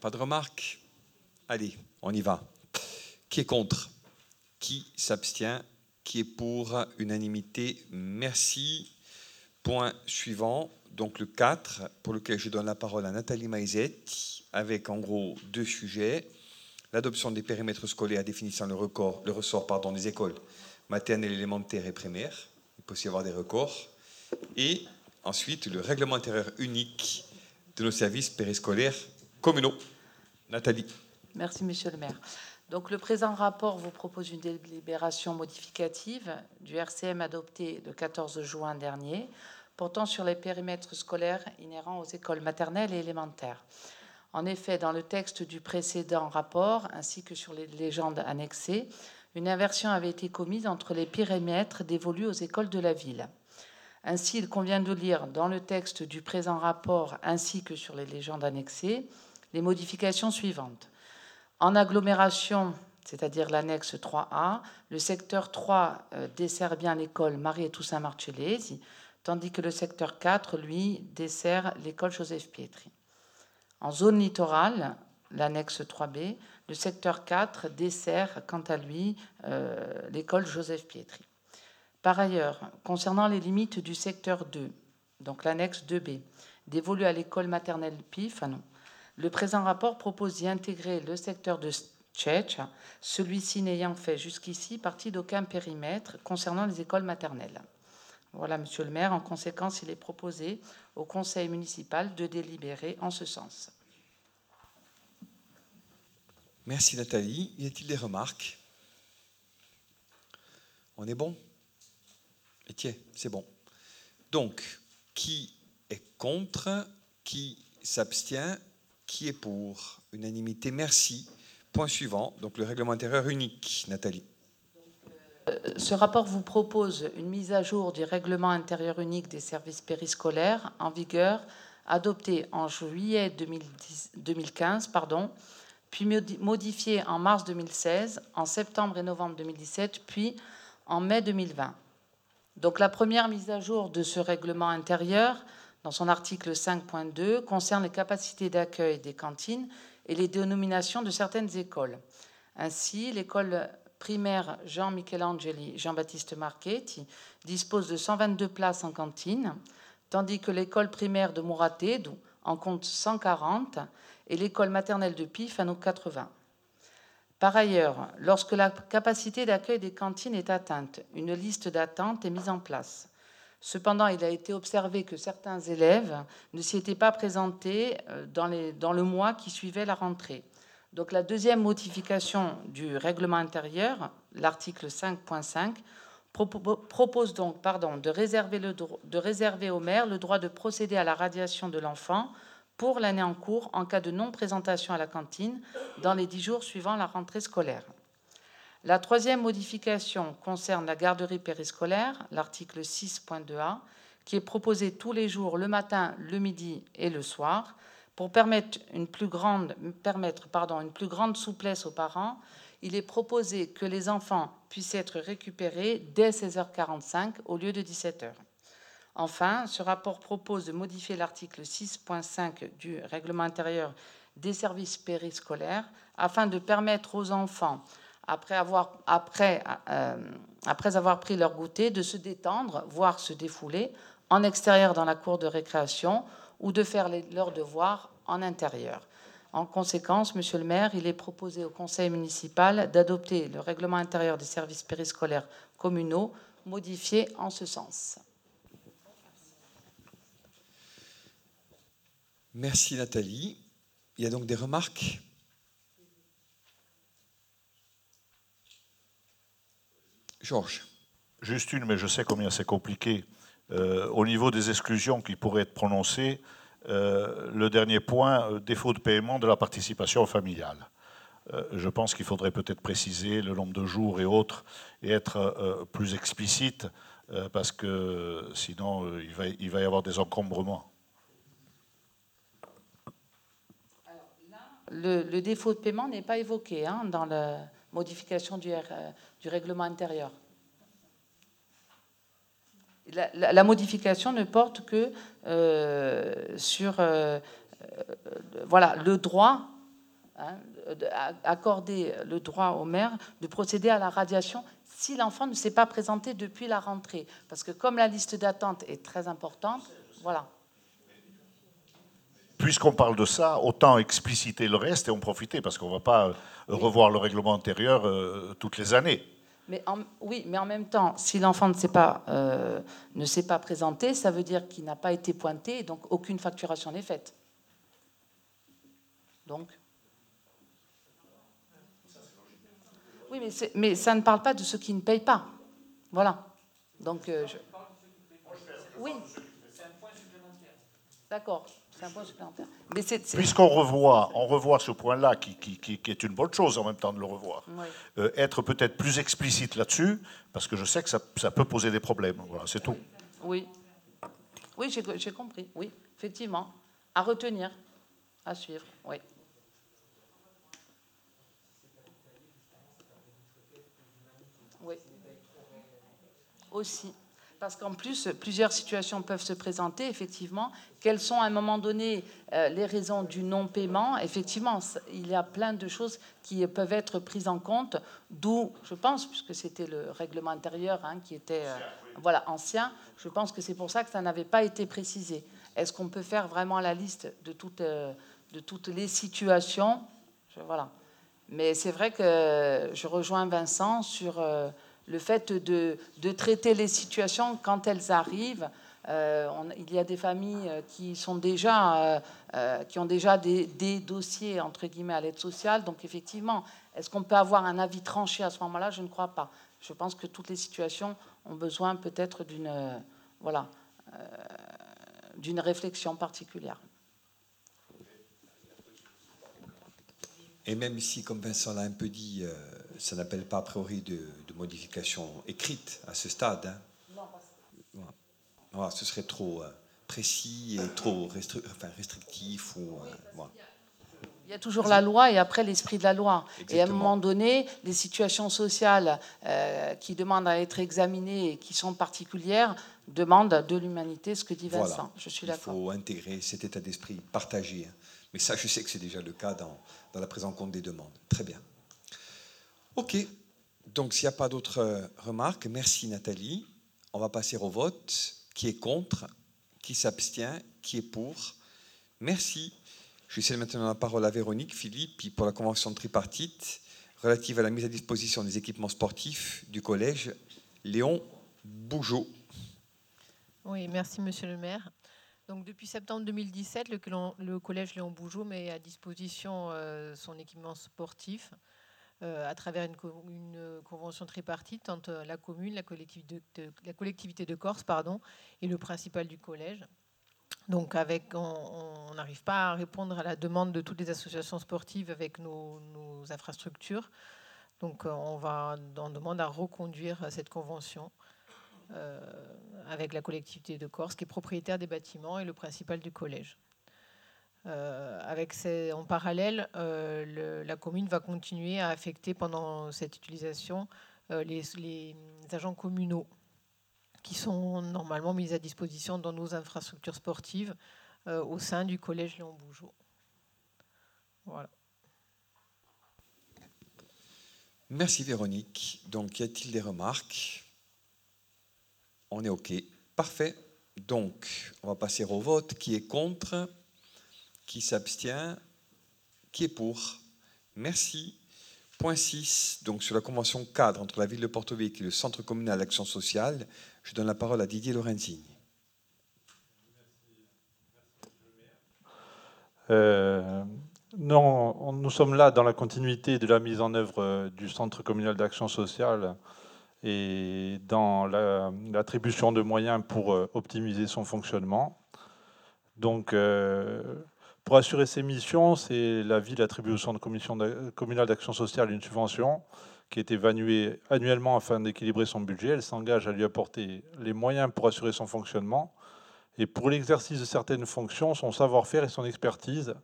Pas de remarques Allez, on y va. Qui est contre? Qui s'abstient? Qui est pour? Unanimité. Merci. Point suivant, donc le 4, pour lequel je donne la parole à Nathalie Maizet, avec en gros deux sujets. L'adoption des périmètres scolaires définissant le, record, le ressort des écoles maternelles, élémentaires et primaires. Il peut aussi y avoir des records. Et ensuite, le règlement intérieur unique de nos services périscolaires communaux. Nathalie. Merci, monsieur le maire. Donc, le présent rapport vous propose une délibération modificative du RCM adopté le 14 juin dernier, portant sur les périmètres scolaires inhérents aux écoles maternelles et élémentaires. En effet, dans le texte du précédent rapport, ainsi que sur les légendes annexées, une inversion avait été commise entre les périmètres dévolus aux écoles de la ville. Ainsi, il convient de lire dans le texte du présent rapport, ainsi que sur les légendes annexées, les modifications suivantes. En agglomération, c'est-à-dire l'annexe 3A, le secteur 3 euh, dessert bien l'école Marie et Toussaint Marcellesi, tandis que le secteur 4, lui, dessert l'école Joseph Pietri. En zone littorale, l'annexe 3B, le secteur 4 dessert quant à lui euh, l'école Joseph Pietri. Par ailleurs, concernant les limites du secteur 2, donc l'annexe 2B, dévolue à l'école maternelle PIF, le présent rapport propose d'y intégrer le secteur de Tchetch, celui-ci n'ayant fait jusqu'ici partie d'aucun périmètre concernant les écoles maternelles. Voilà, monsieur le maire, en conséquence, il est proposé au conseil municipal de délibérer en ce sens. Merci Nathalie. Y a-t-il des remarques? On est bon? Et tiens, c'est bon. Donc, qui est contre? Qui s'abstient? Qui est pour Unanimité, merci. Point suivant, donc le règlement intérieur unique, Nathalie. Ce rapport vous propose une mise à jour du règlement intérieur unique des services périscolaires en vigueur, adopté en juillet 2015, pardon, puis modifié en mars 2016, en septembre et novembre 2017, puis en mai 2020. Donc la première mise à jour de ce règlement intérieur, dans son article 5.2, concerne les capacités d'accueil des cantines et les dénominations de certaines écoles. Ainsi, l'école primaire Jean Michelangeli Jean-Baptiste Marchetti dispose de 122 places en cantine, tandis que l'école primaire de Mouraté en compte 140 et l'école maternelle de Pif en a 80. Par ailleurs, lorsque la capacité d'accueil des cantines est atteinte, une liste d'attente est mise en place. Cependant, il a été observé que certains élèves ne s'y étaient pas présentés euh, dans, le mois qui suivait la rentrée. Donc la deuxième modification du règlement intérieur, l'article 5.5, propose donc de, réserver de réserver au maire le droit de procéder à la radiation de l'enfant pour l'année en cours en cas de non-présentation à la cantine dans les dix jours suivant la rentrée scolaire. La troisième modification concerne la garderie périscolaire, l'article 6.2a, qui est proposé tous les jours, le matin, le midi et le soir, pour permettre une plus grande, souplesse aux parents, il est proposé que les enfants puissent être récupérés dès 16h45 au lieu de 17h. Enfin, ce rapport propose de modifier l'article 6.5 du règlement intérieur des services périscolaires afin de permettre aux enfants, après avoir, après, euh, après avoir pris leur goûter, de se détendre, voire se défouler en extérieur dans la cour de récréation ou de faire leurs devoirs en intérieur. En conséquence, Monsieur le maire, il est proposé au Conseil municipal d'adopter le règlement intérieur des services périscolaires communaux modifié en ce sens. Merci Nathalie. Il y a donc des remarques? Georges. Juste une, mais je sais combien c'est compliqué. Euh, au niveau des exclusions qui pourraient être prononcées, euh, le dernier point, euh, défaut de paiement de la participation familiale. je pense qu'il faudrait peut-être préciser le nombre de jours et autres et être plus explicite parce que sinon il va, il va y avoir des encombrements. le, défaut de paiement n'est pas évoqué hein, dans la modification du, du règlement intérieur. La, modification ne porte que euh, sur euh, euh, voilà, le droit hein, accorder le droit au maire de procéder à la radiation si l'enfant ne s'est pas présenté depuis la rentrée. Parce que comme la liste d'attente est très importante, voilà. Puisqu'on parle de ça, autant expliciter le reste et en profiter, parce qu'on ne va pas revoir le règlement antérieur toutes les années. Mais oui, mais en même temps, si l'enfant ne s'est pas, euh, ne s'est pas présenté, ça veut dire qu'il n'a pas été pointé, donc aucune facturation n'est faite. Donc. Oui, mais, mais, ça ne parle pas de ceux qui ne payent pas. Voilà. Donc. Euh, oui. D'accord. Puisqu'on revoit, on revoit ce point-là, qui, qui, est une bonne chose en même temps de le revoir, euh, être peut-être plus explicite là-dessus, parce que je sais que ça, ça peut poser des problèmes. Voilà, c'est tout. Oui, oui, j'ai compris. Oui, effectivement, à retenir, à suivre. Oui. Oui. Aussi parce qu'en plus, plusieurs situations peuvent se présenter, effectivement. Quelles sont à un moment donné euh, les raisons du non-paiement? Effectivement, il y a plein de choses qui peuvent être prises en compte, d'où, je pense, puisque c'était le règlement intérieur hein, qui était euh, voilà, ancien, je pense que c'est pour ça que ça n'avait pas été précisé. Est-ce qu'on peut faire vraiment la liste de toutes, euh, de toutes les situations? Voilà. Mais c'est vrai que je rejoins Vincent sur le fait de, traiter les situations quand elles arrivent. Euh, il y a des familles euh, qui, sont déjà, euh, qui ont déjà des, dossiers entre guillemets à l'aide sociale. Donc effectivement, est-ce qu'on peut avoir un avis tranché à ce moment-là? Je ne crois pas. Je pense que toutes les situations ont besoin peut-être d'une voilà, d'une réflexion particulière. Et même si, comme Vincent l'a un peu dit, ça n'appelle pas a priori de, modification écrite à ce stade. Hein. Non, ce serait trop euh, précis et trop restrictif. Ou, euh, Il y a toujours la loi et après l'esprit de la loi. Et à un moment donné, les situations sociales euh, qui demandent à être examinées et qui sont particulières demandent de l'humanité, ce que dit Vincent. Je suis d'accord. Il faut intégrer cet état d'esprit partagé. Mais ça, je sais que c'est déjà le cas dans, dans la prise en compte des demandes. Très bien. OK. Donc, s'il n'y a pas d'autres euh, remarques, merci Nathalie. On va passer au vote. Qui est contre? Qui s'abstient? Qui est pour? Merci. Je cède maintenant la parole à Véronique Philippe pour la convention tripartite relative à la mise à disposition des équipements sportifs du collège Léon Bougeot. Oui, merci Monsieur le maire. Donc, depuis septembre 2017, le, collège Léon Bougeot met à disposition euh, son équipement sportif à travers une, convention tripartite entre la commune, la collectivité de, Corse pardon, et le principal du collège. Donc avec, on n'arrive pas à répondre à la demande de toutes les associations sportives avec nos, infrastructures. Donc euh, on va on demande à reconduire cette convention euh, avec la collectivité de Corse qui est propriétaire des bâtiments et le principal du collège. Euh, avec en parallèle, euh, la commune va continuer à affecter pendant cette utilisation euh, les, agents communaux qui sont normalement mis à disposition dans nos infrastructures sportives au sein du collège Léon Bougeot. Voilà. Merci Véronique. Donc, y a-t-il des remarques? On est OK. Parfait. Donc, on va passer au vote. Qui est contre? Qui s'abstient Qui est pour Merci. Point 6, donc sur la convention cadre entre la ville de Porto Vecchio et le Centre communal d'action sociale, je donne la parole à Didier Lorenzini. Euh, non, nous sommes là dans la continuité de la mise en œuvre euh, du Centre communal d'action sociale et dans l'attribution de moyens pour euh, optimiser son fonctionnement. Donc, pour assurer ces missions, c'est la ville attribue au Centre communal d'action sociale une subvention qui est évaluée annuellement afin d'équilibrer son budget. Elle s'engage à lui apporter les moyens pour assurer son fonctionnement et pour l'exercice de certaines fonctions, son savoir-faire et son expertise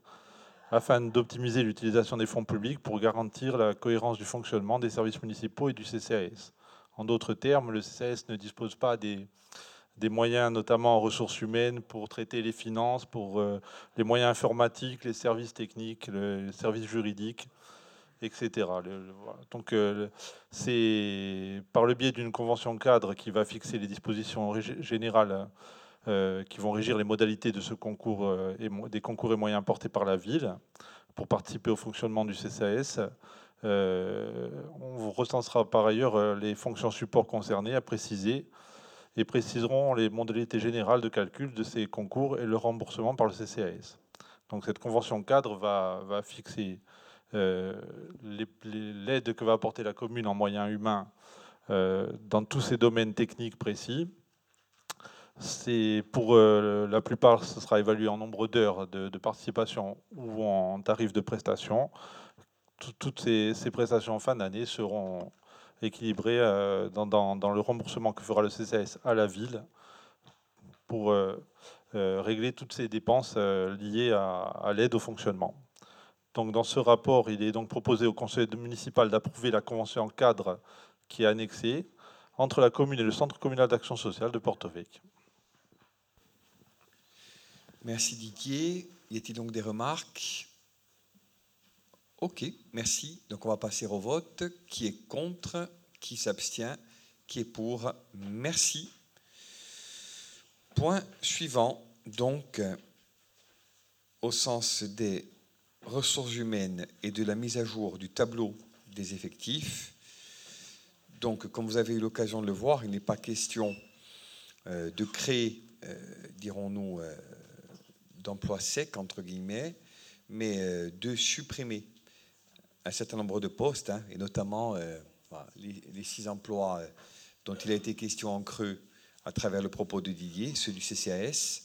afin d'optimiser l'utilisation des fonds publics pour garantir la cohérence du fonctionnement des services municipaux et du CCAS. En d'autres termes, le CCAS ne dispose pas des des moyens notamment en ressources humaines pour traiter les finances, pour euh, les moyens informatiques, les services techniques, les services juridiques, etc. Donc euh, c'est par le biais d'une convention cadre qui va fixer les dispositions générales euh, qui vont régir les modalités de ce concours des concours et moyens portés par la ville pour participer au fonctionnement du CCAS. on recensera par ailleurs les fonctions support concernées à préciser et préciseront les modalités générales de calcul de ces concours et le remboursement par le CCAS. Donc cette convention cadre va, fixer euh, l'aide que va apporter la commune en moyens humains euh, dans tous ces domaines techniques précis. C'est pour euh, la plupart, ce sera évalué en nombre d'heures de, participation ou en tarif de prestation. Toutes ces prestations en fin d'année seront équilibré euh, dans, le remboursement que fera le CCS à la ville pour euh, euh, régler toutes ces dépenses liées à, l'aide au fonctionnement. Donc dans ce rapport, il est donc proposé au conseil municipal d'approuver la convention cadre qui est annexée entre la commune et le centre communal d'action sociale de Porto. Merci Didier. Y a-t-il donc des remarques? Ok, merci. Donc on va passer au vote. Qui est contre? Qui s'abstient? Qui est pour? Merci. Point suivant. Donc, au sens des ressources humaines et de la mise à jour du tableau des effectifs. Donc, comme vous avez eu l'occasion de le voir, il n'est pas question euh, de créer, euh, dirons-nous, euh, d'emplois secs, entre guillemets, mais de supprimer un certain nombre de postes, hein, et notamment euh, les, six emplois euh, dont il a été question en creux à travers le propos de Didier, ceux du CCAS,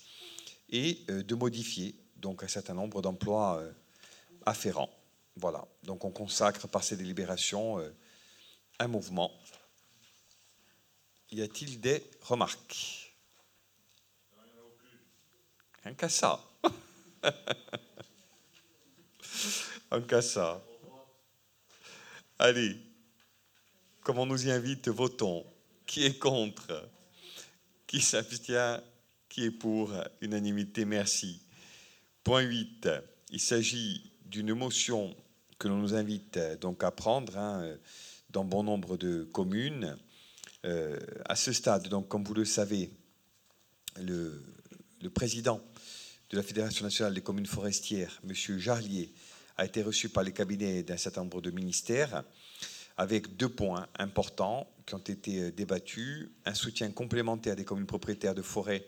et euh, de modifier donc un certain nombre d'emplois afférents. Voilà, donc on consacre par ces délibérations un mouvement. Y a-t-il des remarques? Un cas ça. [LAUGHS] Un cas ça. Allez, comme on nous y invite, votons. Qui est contre? Qui s'abstient? Qui est pour? Unanimité, merci. Point 8. Il s'agit d'une motion que l'on nous invite donc à prendre hein, dans bon nombre de communes. Euh, à ce stade, comme vous le savez, le, président de la Fédération nationale des communes forestières, M. Jarlier, a été reçu par les cabinets d'un certain nombre de ministères avec deux points importants qui ont été euh, débattus. Un soutien complémentaire des communes propriétaires de forêt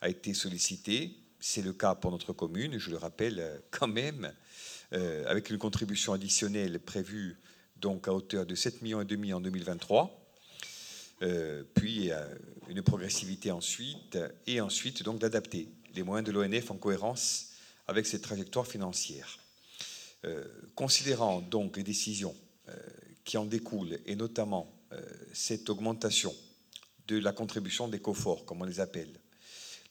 a été sollicité. C'est le cas pour notre commune, je le rappelle euh, quand même, euh, avec une contribution additionnelle prévue donc à hauteur de 7,5 millions en 2023. puis une progressivité ensuite, et ensuite donc d'adapter les moyens de l'ONF en cohérence avec cette trajectoire financière. Euh, considérant donc les décisions euh, qui en découlent, et notamment euh, cette augmentation de la contribution des coforts, comme on les appelle,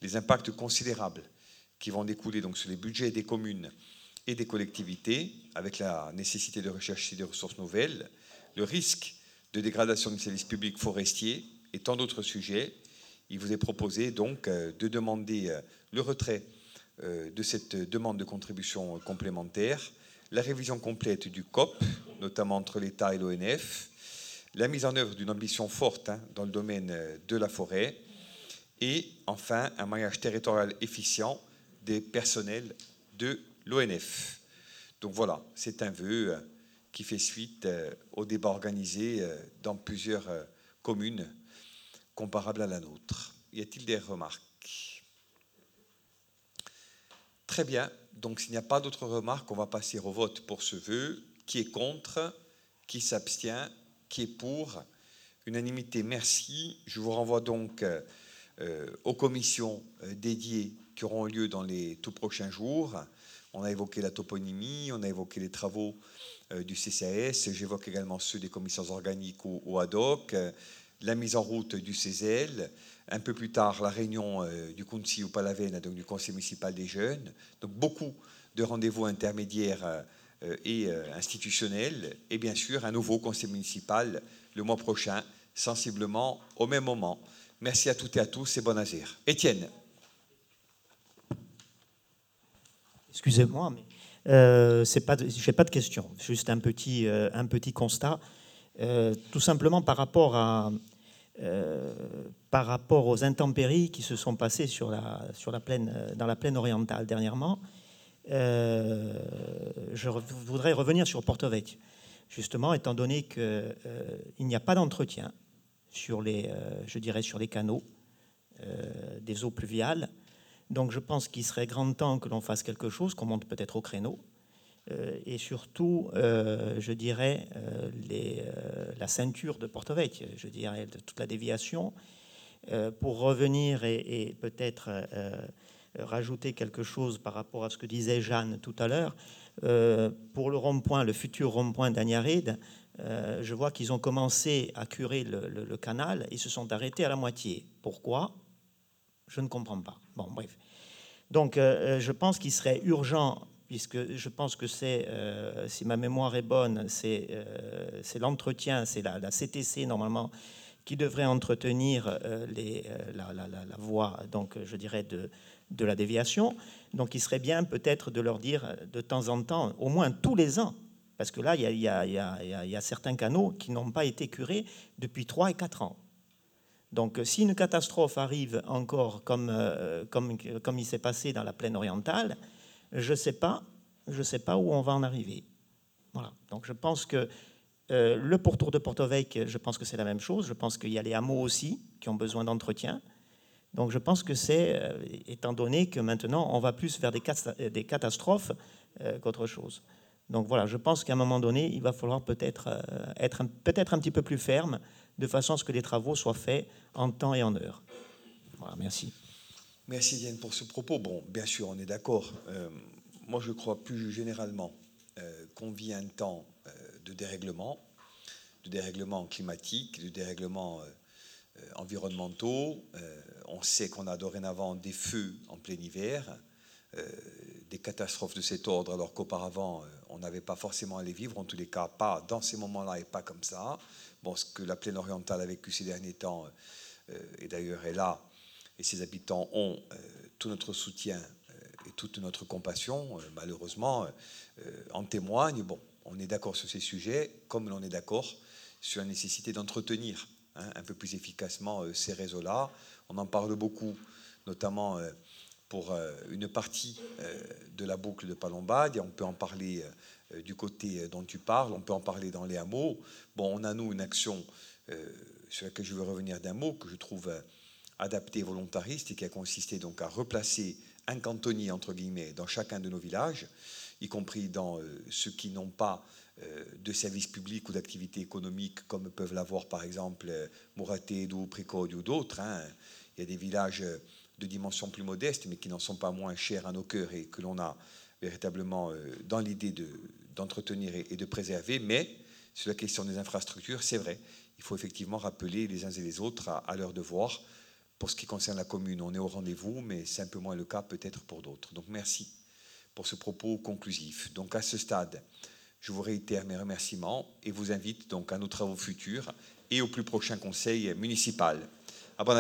les impacts considérables qui vont découler donc sur les budgets des communes et des collectivités, avec la nécessité de rechercher des ressources nouvelles, le risque de dégradation du service public forestier et tant d'autres sujets, il vous est proposé donc de demander le retrait de cette demande de contribution complémentaire la révision complète du COP, notamment entre l'État et l'ONF, la mise en œuvre d'une ambition forte hein, dans le domaine euh, de la forêt, et enfin un maillage territorial efficient des personnels de l'ONF. Donc voilà, c'est un vœu euh, qui fait suite euh, au débat organisé dans plusieurs communes comparables à la nôtre. Y a-t-il des remarques? Très bien. Donc s'il n'y a pas d'autres remarques, on va passer au vote pour ce vœu. Qui est contre? Qui s'abstient? Qui est pour? Unanimité, merci. Je vous renvoie donc euh, aux commissions euh, dédiées qui auront lieu dans les tout prochains jours. On a évoqué la toponymie, on a évoqué les travaux euh, du CCAS, j'évoque également ceux des commissions organiques ou, ad hoc, la mise en route du CESEL, un peu plus tard, la réunion euh, du Kunsi ou Palavena, donc du Conseil municipal des jeunes. Donc beaucoup de rendez-vous intermédiaires euh, et euh, institutionnels. Et bien sûr, un nouveau Conseil municipal le mois prochain, sensiblement au même moment. Merci à toutes et à tous et bon azir. Étienne. Excusez-moi, mais euh, n'ai pas de question, juste un petit, un petit constat. Tout simplement par rapport, à, par rapport aux intempéries qui se sont passées sur la, sur la plaine, dans la plaine orientale dernièrement, je voudrais revenir sur Porto justement, étant donné qu'il n'y a pas d'entretien sur les, je dirais, sur les canaux des eaux pluviales. Donc je pense qu'il serait grand temps que l'on fasse quelque chose, qu'on monte peut-être au créneau, euh, et surtout, euh, je dirais, euh, la ceinture de Porto je dirais, de toute la déviation, pour revenir et, peut-être rajouter quelque chose par rapport à ce que disait Jeanne tout à l'heure. pour le rond-point, le futur rond-point d'Agnaride, je vois qu'ils ont commencé à curer le, canal et se sont arrêtés à la moitié. Pourquoi? Je ne comprends pas. Bon, bref. Donc, je pense qu'il serait urgent puisque je pense que c'est, euh, si ma mémoire est bonne, c'est, euh, l'entretien, c'est la, CTC normalement qui devrait entretenir euh, la, voie, donc je dirais, de, la déviation. Donc il serait bien peut-être de leur dire de temps en temps, au moins tous les ans, parce que là, il y a, certains canaux qui n'ont pas été curés depuis 3 et 4 ans. Donc si une catastrophe arrive encore comme il s'est passé dans la plaine orientale, je ne sais pas, je sais pas où on va en arriver. Voilà. Donc je pense que euh, le pourtour de Porto Vecchio, je pense que c'est la même chose. Je pense qu'il y a les hameaux aussi qui ont besoin d'entretien. Donc je pense que c'est, euh, étant donné que maintenant on va plus vers des, des catastrophes euh, qu'autre chose. Donc voilà, je pense qu'à un moment donné, il va falloir peut-être être peut-être un petit peu plus ferme, de façon à ce que les travaux soient faits en temps et en heure. Voilà, merci. Merci Diane pour ce propos. Bon, bien sûr, on est d'accord. Euh, moi, je crois plus généralement euh, qu'on vit un temps euh, de dérèglement, de dérèglement climatique, de dérèglement environnementaux. on sait qu'on a dorénavant des feux en plein hiver, des catastrophes de cet ordre, alors qu'auparavant, on n'avait pas forcément à les vivre, en tous les cas, pas dans ces moments-là et pas comme ça. Bon, ce que la plaine orientale a vécu ces derniers temps, et d'ailleurs est là, et ses habitants ont euh, tout notre soutien euh, et toute notre compassion, euh, malheureusement, en témoignent. Bon, on est d'accord sur ces sujets, comme l'on est d'accord sur la nécessité d'entretenir hein, un peu plus efficacement ces réseaux-là. On en parle beaucoup, notamment pour une partie de la boucle de Palombade, on peut en parler du côté dont tu parles, on peut en parler dans les hameaux. Bon, on a, nous, une action sur laquelle je veux revenir d'un mot que je trouve adapté volontariste et qui a consisté donc à replacer un cantonnier entre guillemets dans chacun de nos villages, y compris dans euh, ceux qui n'ont pas euh, de services publics ou d'activités économiques comme peuvent l'avoir par exemple euh, Mouraté, ou Précode ou d'autres. Hein. Il y a des villages de dimension plus modeste mais qui n'en sont pas moins chers à nos cœurs et que l'on a véritablement dans l'idée d'entretenir et, de préserver. Mais sur la question des infrastructures, c'est vrai, il faut effectivement rappeler les uns et les autres à, à leur devoir pour ce qui concerne la commune, on est au rendez-vous, mais c'est un peu moins le cas peut-être pour d'autres. Donc merci pour ce propos conclusif. Donc à ce stade, je vous réitère mes remerciements et vous invite donc à nos travaux futurs et au plus prochain conseil municipal. À bon